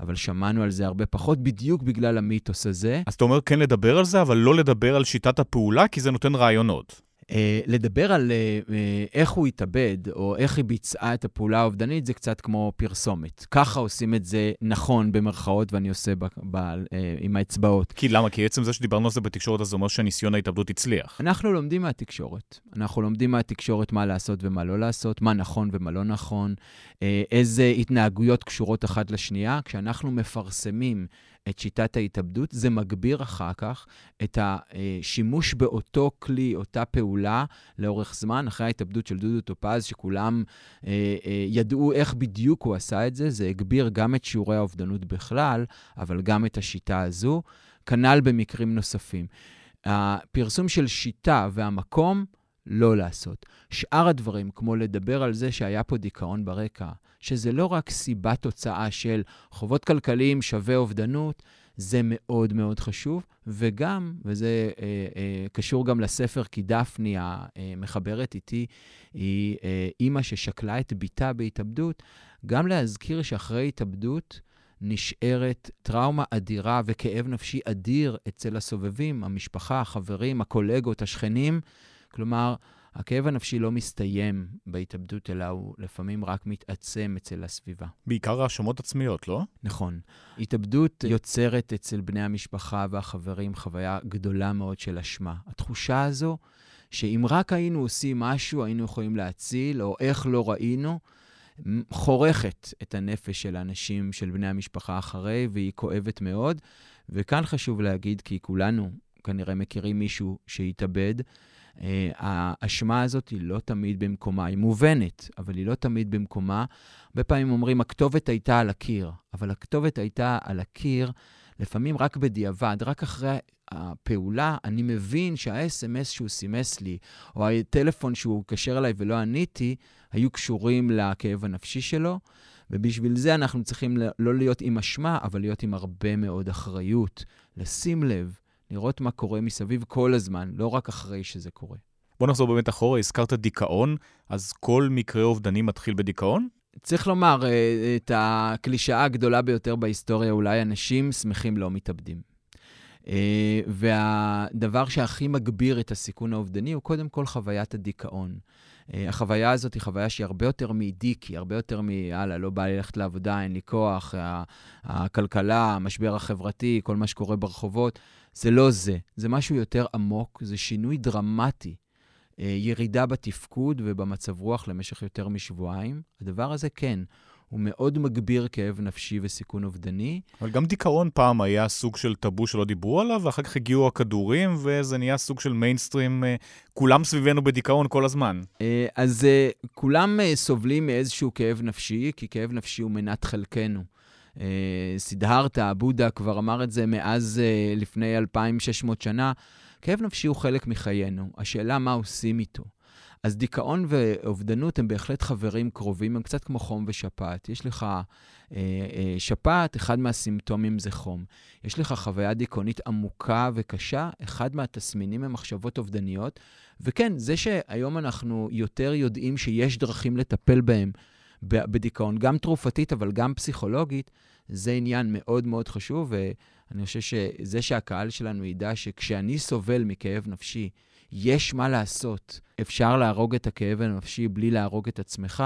אבל שמענו על זה הרבה פחות, בדיוק בגלל המיתוס הזה. אז אתה אומר כן לדבר על זה, אבל לא לדבר על שיטת הפעולה, כי זה נותן רעיונות. אה, לדבר על אה, אה, איך הוא התאבד, או איך היא ביצעה את הפעולה האובדנית, זה קצת כמו פרסומת. ככה עושים את זה נכון, במרכאות, ואני עושה ב, ב, אה, עם האצבעות. כי למה? כי עצם זה שדיברנו על זה בתקשורת, אז זה אומר שניסיון ההתאבדות הצליח. אנחנו לומדים מהתקשורת. אנחנו לומדים מהתקשורת מה לעשות ומה לא לעשות, מה נכון ומה לא נכון, אה, איזה התנהגויות קשורות אחת לשנייה. כשאנחנו מפרסמים את שיטת ההתאבדות, זה מגביר אחר כך את השימוש באותו כלי, אותה פעולה, לאורך זמן. אחרי ההתאבדות של דודו טופז, שכולם אה, אה, ידעו איך בדיוק הוא עשה את זה, זה הגביר גם את שיעורי האובדנות בכלל, אבל גם את השיטה הזו. כנ"ל במקרים נוספים. הפרסום של שיטה והמקום, לא לעשות. שאר הדברים, כמו לדבר על זה שהיה פה דיכאון ברקע, שזה לא רק סיבה תוצאה של חובות כלכליים שווה אובדנות, זה מאוד מאוד חשוב, וגם, וזה אה, אה, קשור גם לספר, כי דפני המחברת איתי, היא אה, אימא ששקלה את בתה בהתאבדות, גם להזכיר שאחרי התאבדות נשארת טראומה אדירה וכאב נפשי אדיר אצל הסובבים, המשפחה, החברים, הקולגות, השכנים. כלומר, הכאב הנפשי לא מסתיים בהתאבדות, אלא הוא לפעמים רק מתעצם אצל הסביבה. בעיקר האשמות עצמיות, לא? נכון. התאבדות יוצרת אצל בני המשפחה והחברים חוויה גדולה מאוד של אשמה. התחושה הזו שאם רק היינו עושים משהו, היינו יכולים להציל, או איך לא ראינו, חורכת את הנפש של האנשים, של בני המשפחה אחרי, והיא כואבת מאוד. וכאן חשוב להגיד, כי כולנו כנראה מכירים מישהו שהתאבד, האשמה הזאת היא לא תמיד במקומה, היא מובנת, אבל היא לא תמיד במקומה. הרבה פעמים אומרים, הכתובת הייתה על הקיר, אבל הכתובת הייתה על הקיר לפעמים רק בדיעבד, רק אחרי הפעולה, אני מבין שה-SMS שהוא סימס לי, או הטלפון שהוא קשר אליי ולא עניתי, היו קשורים לכאב הנפשי שלו, ובשביל זה אנחנו צריכים לא להיות עם אשמה, אבל להיות עם הרבה מאוד אחריות, לשים לב, לראות מה קורה מסביב כל הזמן, לא רק אחרי שזה קורה. בוא נחזור באמת אחורה, הזכרת דיכאון, אז כל מקרה אובדני מתחיל בדיכאון? צריך לומר, אה, את הקלישאה הגדולה ביותר בהיסטוריה, אולי אנשים שמחים לא מתאבדים. אה, והדבר שהכי מגביר את הסיכון האובדני הוא קודם כל חוויית הדיכאון. אה, החוויה הזאת היא חוויה שהיא הרבה יותר מדיקי, הרבה יותר מ, יאללה, לא בא לי ללכת לעבודה, אין לי כוח, הכלכלה, המשבר החברתי, כל מה שקורה ברחובות. זה לא זה, זה משהו יותר עמוק, זה שינוי דרמטי. אה, ירידה בתפקוד ובמצב רוח למשך יותר משבועיים. הדבר הזה כן, הוא מאוד מגביר כאב נפשי וסיכון אובדני. אבל גם דיכאון פעם היה סוג של טאבו שלא דיברו עליו, ואחר כך הגיעו הכדורים, וזה נהיה סוג של מיינסטרים, אה, כולם סביבנו בדיכאון כל הזמן. אה, אז כולם סובלים מאיזשהו כאב נפשי, כי כאב נפשי הוא מנת חלקנו. סידהרתה, בודה כבר אמר את זה מאז לפני 2,600 שנה. כאב נפשי הוא חלק מחיינו, השאלה מה עושים איתו. אז דיכאון ואובדנות הם בהחלט חברים קרובים, הם קצת כמו חום ושפעת. יש לך אה, אה, שפעת, אחד מהסימפטומים זה חום. יש לך חוויה דיכאונית עמוקה וקשה, אחד מהתסמינים הם מחשבות אובדניות. וכן, זה שהיום אנחנו יותר יודעים שיש דרכים לטפל בהם בדיכאון, גם תרופתית, אבל גם פסיכולוגית, זה עניין מאוד מאוד חשוב, ואני חושב שזה שהקהל שלנו ידע שכשאני סובל מכאב נפשי, יש מה לעשות. אפשר להרוג את הכאב הנפשי בלי להרוג את עצמך,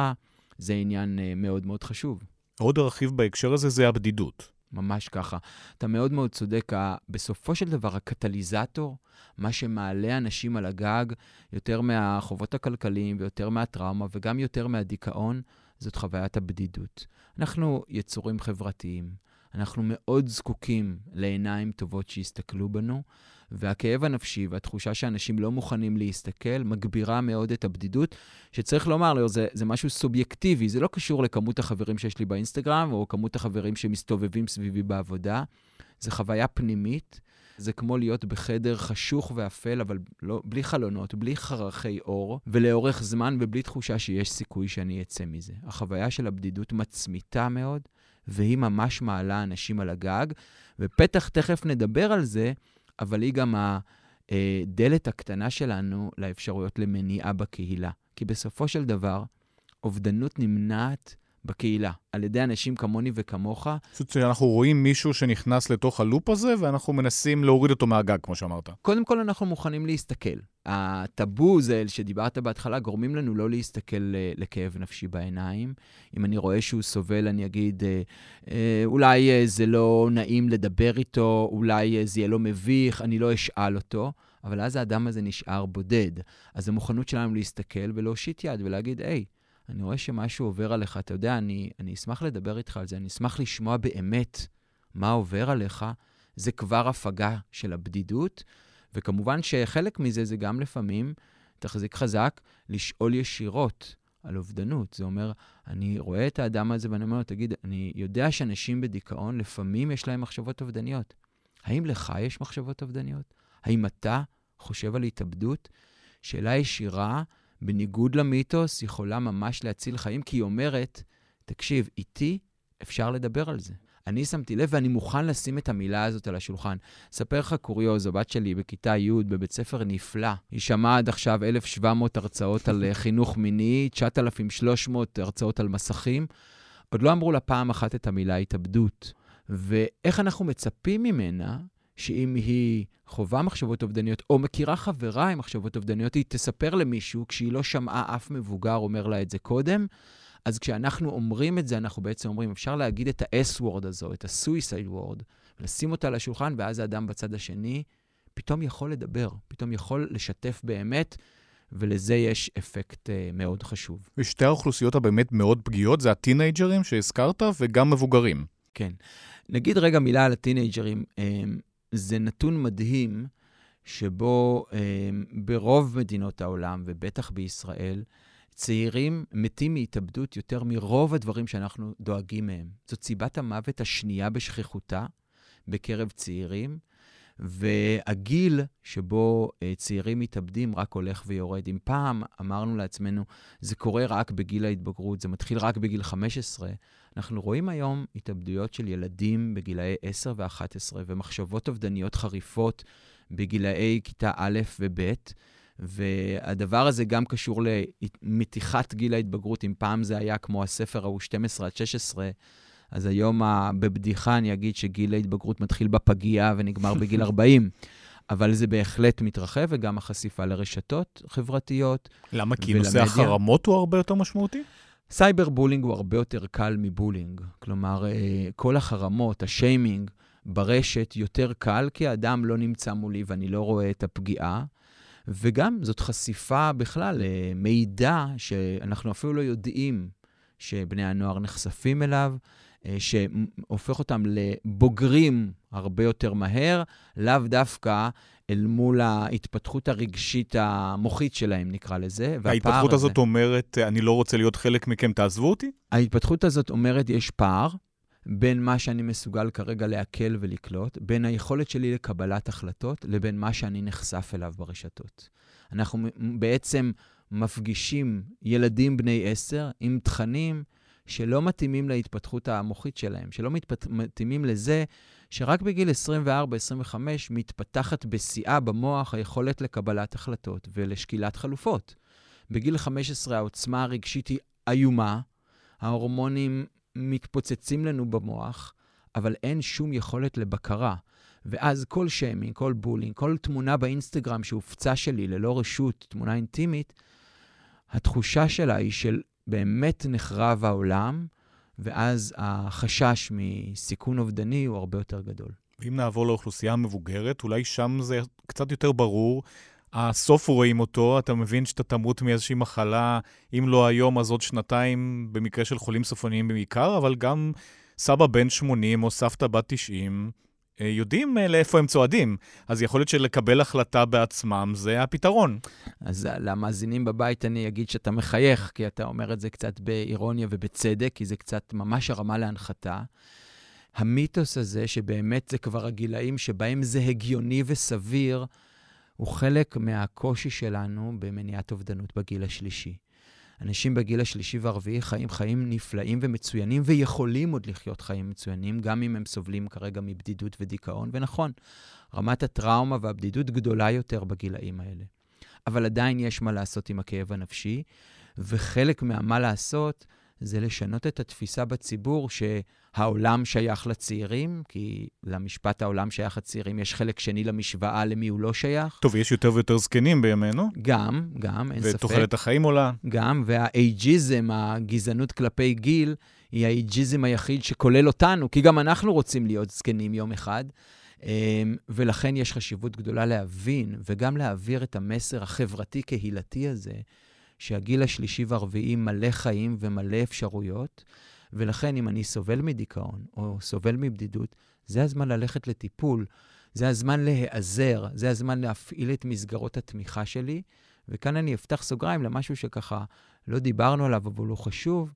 זה עניין uh, מאוד מאוד חשוב. עוד רכיב בהקשר הזה זה הבדידות. ממש ככה. אתה מאוד מאוד צודק. בסופו של דבר, הקטליזטור, מה שמעלה אנשים על הגג, יותר מהחובות הכלכליים ויותר מהטראומה וגם יותר מהדיכאון, זאת חוויית הבדידות. אנחנו יצורים חברתיים, אנחנו מאוד זקוקים לעיניים טובות שיסתכלו בנו, והכאב הנפשי והתחושה שאנשים לא מוכנים להסתכל מגבירה מאוד את הבדידות, שצריך לומר לו, זה, זה משהו סובייקטיבי, זה לא קשור לכמות החברים שיש לי באינסטגרם או כמות החברים שמסתובבים סביבי בעבודה, זה חוויה פנימית. זה כמו להיות בחדר חשוך ואפל, אבל לא, בלי חלונות, בלי חרכי אור, ולאורך זמן ובלי תחושה שיש סיכוי שאני אצא מזה. החוויה של הבדידות מצמיתה מאוד, והיא ממש מעלה אנשים על הגג, ופתח תכף נדבר על זה, אבל היא גם הדלת הקטנה שלנו לאפשרויות למניעה בקהילה. כי בסופו של דבר, אובדנות נמנעת בקהילה, על ידי אנשים כמוני וכמוך. פשוט שאנחנו רואים מישהו שנכנס לתוך הלופ הזה, ואנחנו מנסים להוריד אותו מהגג, כמו שאמרת. קודם כל, אנחנו מוכנים להסתכל. הטאבו זה שדיברת בהתחלה, גורמים לנו לא להסתכל אה, לכאב נפשי בעיניים. אם אני רואה שהוא סובל, אני אגיד, אה, אה, אולי זה לא נעים לדבר איתו, אולי זה יהיה לא מביך, אני לא אשאל אותו. אבל אז האדם הזה נשאר בודד. אז המוכנות שלנו להסתכל ולהושיט יד ולהגיד, היי, אני רואה שמשהו עובר עליך, אתה יודע, אני, אני אשמח לדבר איתך על זה, אני אשמח לשמוע באמת מה עובר עליך. זה כבר הפגה של הבדידות, וכמובן שחלק מזה זה גם לפעמים, תחזיק חזק, לשאול ישירות על אובדנות. זה אומר, אני רואה את האדם הזה ואני אומר לו, תגיד, אני יודע שאנשים בדיכאון, לפעמים יש להם מחשבות אובדניות. האם לך יש מחשבות אובדניות? האם אתה חושב על התאבדות? שאלה ישירה בניגוד למיתוס, יכולה ממש להציל חיים, כי היא אומרת, תקשיב, איתי אפשר לדבר על זה. אני שמתי לב ואני מוכן לשים את המילה הזאת על השולחן. אספר לך קוריוז, הבת שלי בכיתה י' בבית ספר נפלא. היא שמעה עד עכשיו 1,700 הרצאות על אה, חינוך מיני, 9,300 הרצאות על מסכים. עוד לא אמרו לה פעם אחת את המילה התאבדות. ואיך אנחנו מצפים ממנה שאם היא חווה מחשבות אובדניות, או מכירה חברה עם מחשבות אובדניות, היא תספר למישהו כשהיא לא שמעה אף מבוגר אומר לה את זה קודם. אז כשאנחנו אומרים את זה, אנחנו בעצם אומרים, אפשר להגיד את ה-S-word הזו, את ה-suicide word, לשים אותה על השולחן, ואז האדם בצד השני פתאום יכול לדבר, פתאום יכול לשתף באמת, ולזה יש אפקט uh, מאוד חשוב. ושתי האוכלוסיות הבאמת מאוד פגיעות זה הטינג'רים שהזכרת, וגם מבוגרים. כן. נגיד רגע מילה על הטינג'רים. אמ, זה נתון מדהים שבו אמ, ברוב מדינות העולם, ובטח בישראל, צעירים מתים מהתאבדות יותר מרוב הדברים שאנחנו דואגים מהם. זאת סיבת המוות השנייה בשכיחותה בקרב צעירים, והגיל שבו uh, צעירים מתאבדים רק הולך ויורד. אם פעם אמרנו לעצמנו, זה קורה רק בגיל ההתבגרות, זה מתחיל רק בגיל 15, אנחנו רואים היום התאבדויות של ילדים בגילאי 10 ו-11, ומחשבות אובדניות חריפות בגילאי כיתה א' וב', והדבר הזה גם קשור למתיחת גיל ההתבגרות. אם פעם זה היה כמו הספר ההוא 12 עד 16, אז היום בבדיחה אני אגיד שגיל ההתבגרות מתחיל בפגייה ונגמר בגיל [laughs] 40. אבל זה בהחלט מתרחב, וגם החשיפה לרשתות חברתיות. למה? כי נושא החרמות הוא הרבה יותר משמעותי? cyber bullying הוא הרבה יותר קל מ bullying. כלומר, אה, כל החרמות, השיימינג ברשת יותר קל, כי האדם לא נמצא מולי ואני לא רואה את הפגיעה. וגם זאת חשיפה בכלל למידע שאנחנו אפילו לא יודעים שבני הנוער נחשפים אליו, אה, שהופך אותם לבוגרים הרבה יותר מהר, לאו דווקא אל מול ההתפתחות הרגשית המוחית שלהם, נקרא לזה. ההתפתחות הזאת הזה... אומרת, אני לא רוצה להיות חלק מכם, תעזבו אותי? ההתפתחות הזאת אומרת, יש פער בין מה שאני מסוגל כרגע לעכל ולקלוט, בין היכולת שלי לקבלת החלטות, לבין מה שאני נחשף אליו ברשתות. אנחנו בעצם מפגישים ילדים בני עשר עם תכנים שלא מתאימים להתפתחות המוחית שלהם, שלא מתפת... מתאימים לזה שרק בגיל 24-25 מתפתחת בשיאה במוח היכולת לקבלת החלטות ולשקילת חלופות. בגיל 15 העוצמה הרגשית היא איומה, ההורמונים מתפוצצים לנו במוח, אבל אין שום יכולת לבקרה. ואז כל שיימינג, כל בולינג, כל תמונה באינסטגרם שהופצה שלי ללא רשות, תמונה אינטימית, התחושה שלה היא של באמת נחרב העולם, ואז החשש מסיכון אובדני הוא הרבה יותר גדול. ואם נעבור לאוכלוסייה המבוגרת, אולי שם זה קצת יותר ברור. הסוף רואים אותו, אתה מבין שאתה תמות מאיזושהי מחלה, אם לא היום, אז עוד שנתיים, במקרה של חולים סופניים בעיקר, אבל גם סבא בן 80 או סבתא בת 90, אה, יודעים אה, לאיפה הם צועדים. אז יכול להיות שלקבל החלטה בעצמם זה הפתרון. אז למאזינים בבית אני אגיד שאתה מחייך, כי אתה אומר את זה קצת באירוניה ובצדק, כי זה קצת ממש הרמה להנחתה. המיתוס הזה, שבאמת זה כבר הגילאים שבהם זה הגיוני וסביר, הוא חלק מהקושי שלנו במניעת אובדנות בגיל השלישי. אנשים בגיל השלישי והרביעי חיים חיים נפלאים ומצוינים, ויכולים עוד לחיות חיים מצוינים, גם אם הם סובלים כרגע מבדידות ודיכאון. ונכון, רמת הטראומה והבדידות גדולה יותר בגילאים האלה. אבל עדיין יש מה לעשות עם הכאב הנפשי, וחלק מהמה לעשות זה לשנות את התפיסה בציבור שהעולם שייך לצעירים, כי למשפט העולם שייך לצעירים יש חלק שני למשוואה למי הוא לא שייך. טוב, יש יותר ויותר זקנים בימינו. גם, גם, אין ספק. ותוחלת החיים עולה. גם, והאייג'יזם, הגזענות כלפי גיל, היא האייג'יזם היחיד שכולל אותנו, כי גם אנחנו רוצים להיות זקנים יום אחד. אמ, ולכן יש חשיבות גדולה להבין וגם להעביר את המסר החברתי-קהילתי הזה, שהגיל השלישי והרביעי מלא חיים ומלא אפשרויות, ולכן אם אני סובל מדיכאון או סובל מבדידות, זה הזמן ללכת לטיפול, זה הזמן להיעזר, זה הזמן להפעיל את מסגרות התמיכה שלי. וכאן אני אפתח סוגריים למשהו שככה לא דיברנו עליו, אבל הוא חשוב.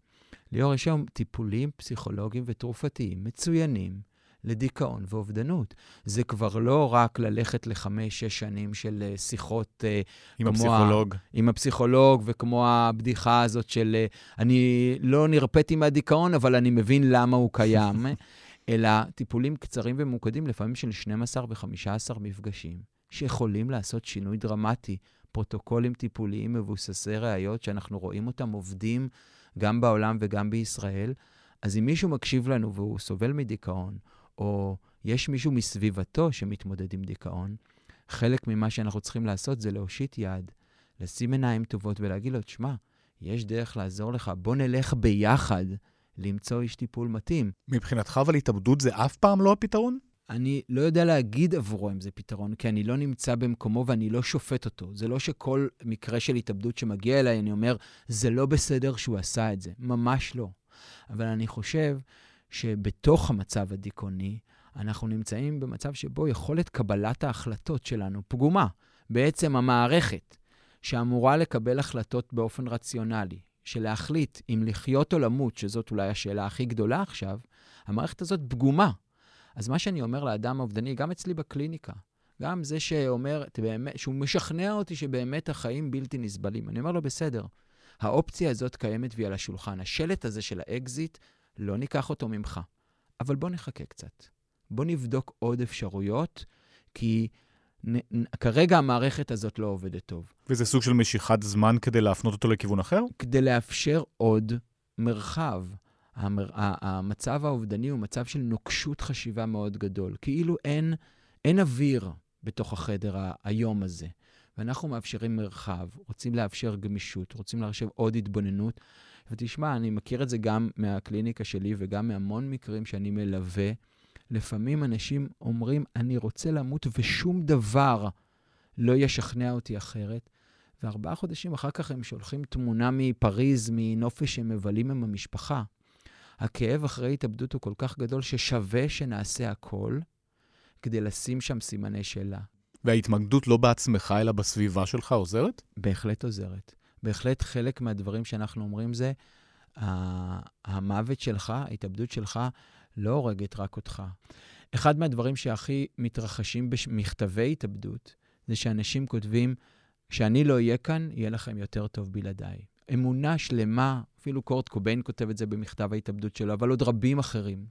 ליאור, יש היום טיפולים פסיכולוגיים ותרופתיים מצוינים לדיכאון ואובדנות. זה כבר לא רק ללכת לחמש-שש שנים של אה, שיחות... אה, עם הפסיכולוג. ה, עם הפסיכולוג, וכמו הבדיחה הזאת של אה, אני לא נרפאתי מהדיכאון, אבל אני מבין למה הוא קיים. [laughs] אלא טיפולים קצרים וממוקדים, לפעמים של 12 ו-15 מפגשים, שיכולים לעשות שינוי דרמטי. פרוטוקולים טיפוליים מבוססי ראיות, שאנחנו רואים אותם עובדים גם בעולם וגם בישראל. אז אם מישהו מקשיב לנו והוא סובל מדיכאון, או יש מישהו מסביבתו שמתמודד עם דיכאון, חלק ממה שאנחנו צריכים לעשות זה להושיט יד, לשים עיניים טובות ולהגיד לו, תשמע, יש דרך לעזור לך, בוא נלך ביחד למצוא איש טיפול מתאים. מבחינתך אבל התאבדות זה אף פעם לא הפתרון? אני לא יודע להגיד עבורו אם זה פתרון, כי אני לא נמצא במקומו ואני לא שופט אותו. זה לא שכל מקרה של התאבדות שמגיע אליי, אני אומר, זה לא בסדר שהוא עשה את זה. ממש לא. אבל אני חושב שבתוך המצב הדיכאוני, אנחנו נמצאים במצב שבו יכולת קבלת ההחלטות שלנו פגומה. בעצם המערכת שאמורה לקבל החלטות באופן רציונלי, שלהחליט אם לחיות או למות, שזאת אולי השאלה הכי גדולה עכשיו, המערכת הזאת פגומה. אז מה שאני אומר לאדם האובדני, גם אצלי בקליניקה, גם זה שאומר, באמת, שהוא משכנע אותי שבאמת החיים בלתי נסבלים, אני אומר לו, בסדר, האופציה הזאת קיימת והיא על השולחן. השלט הזה של האקזיט, לא ניקח אותו ממך. אבל בוא נחכה קצת. בוא נבדוק עוד אפשרויות, כי נ, כרגע המערכת הזאת לא עובדת טוב. וזה סוג של משיכת זמן כדי להפנות אותו לכיוון אחר? כדי לאפשר עוד מרחב. המר... המצב האובדני הוא מצב של נוקשות חשיבה מאוד גדול. כאילו אין, אין אוויר בתוך החדר היום הזה. ואנחנו מאפשרים מרחב, רוצים לאפשר גמישות, רוצים לאפשר עוד התבוננות. ותשמע, אני מכיר את זה גם מהקליניקה שלי וגם מהמון מקרים שאני מלווה. לפעמים אנשים אומרים, אני רוצה למות ושום דבר לא ישכנע אותי אחרת. וארבעה חודשים אחר כך הם שולחים תמונה מפריז, מנופש שהם מבלים עם המשפחה. הכאב אחרי התאבדות הוא כל כך גדול, ששווה שנעשה הכל כדי לשים שם סימני שאלה. וההתמקדות לא בעצמך, אלא בסביבה שלך עוזרת? בהחלט עוזרת. בהחלט חלק מהדברים שאנחנו אומרים זה, המוות שלך, ההתאבדות שלך, לא הורגת רק אותך. אחד מהדברים שהכי מתרחשים במכתבי התאבדות, זה שאנשים כותבים, כשאני לא אהיה כאן, יהיה לכם יותר טוב בלעדיי. אמונה שלמה, אפילו קורט קוביין כותב את זה במכתב ההתאבדות שלו, אבל עוד רבים אחרים.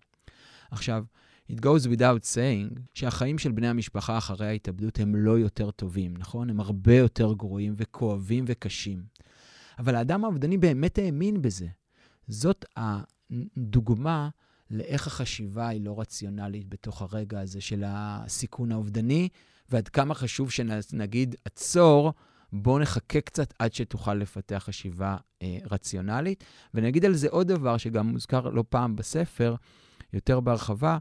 עכשיו, it goes without saying שהחיים של בני המשפחה אחרי ההתאבדות הם לא יותר טובים, נכון? הם הרבה יותר גרועים וכואבים וקשים. אבל האדם האובדני באמת האמין בזה. זאת הדוגמה לאיך החשיבה היא לא רציונלית בתוך הרגע הזה של הסיכון האובדני, ועד כמה חשוב שנגיד, עצור, בוא נחכה קצת עד שתוכל לפתח חשיבה אה, רציונלית. ונגיד על זה עוד דבר שגם מוזכר לא פעם בספר, יותר בהרחבה,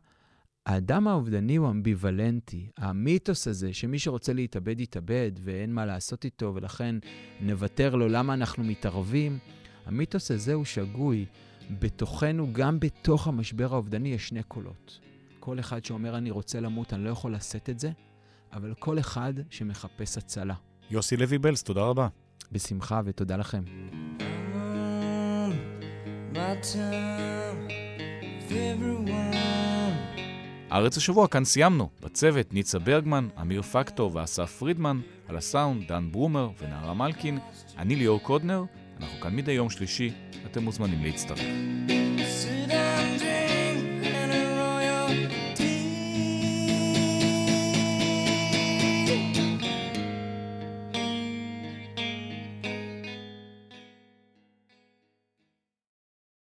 האדם האובדני הוא אמביוולנטי. המיתוס הזה שמי שרוצה להתאבד, יתאבד, ואין מה לעשות איתו, ולכן נוותר לו למה אנחנו מתערבים, המיתוס הזה הוא שגוי. בתוכנו, גם בתוך המשבר האובדני, יש שני קולות. כל אחד שאומר, אני רוצה למות, אני לא יכול לשאת את זה, אבל כל אחד שמחפש הצלה. יוסי לוי בלס, תודה רבה. בשמחה ותודה לכם. הארץ השבוע, כאן סיימנו. בצוות ניצה ברגמן, אמיר פקטור ואסף פרידמן, על הסאונד דן ברומר ונערה מלקין, אני ליאור קודנר, אנחנו כאן מדי יום שלישי, אתם מוזמנים להצטרף.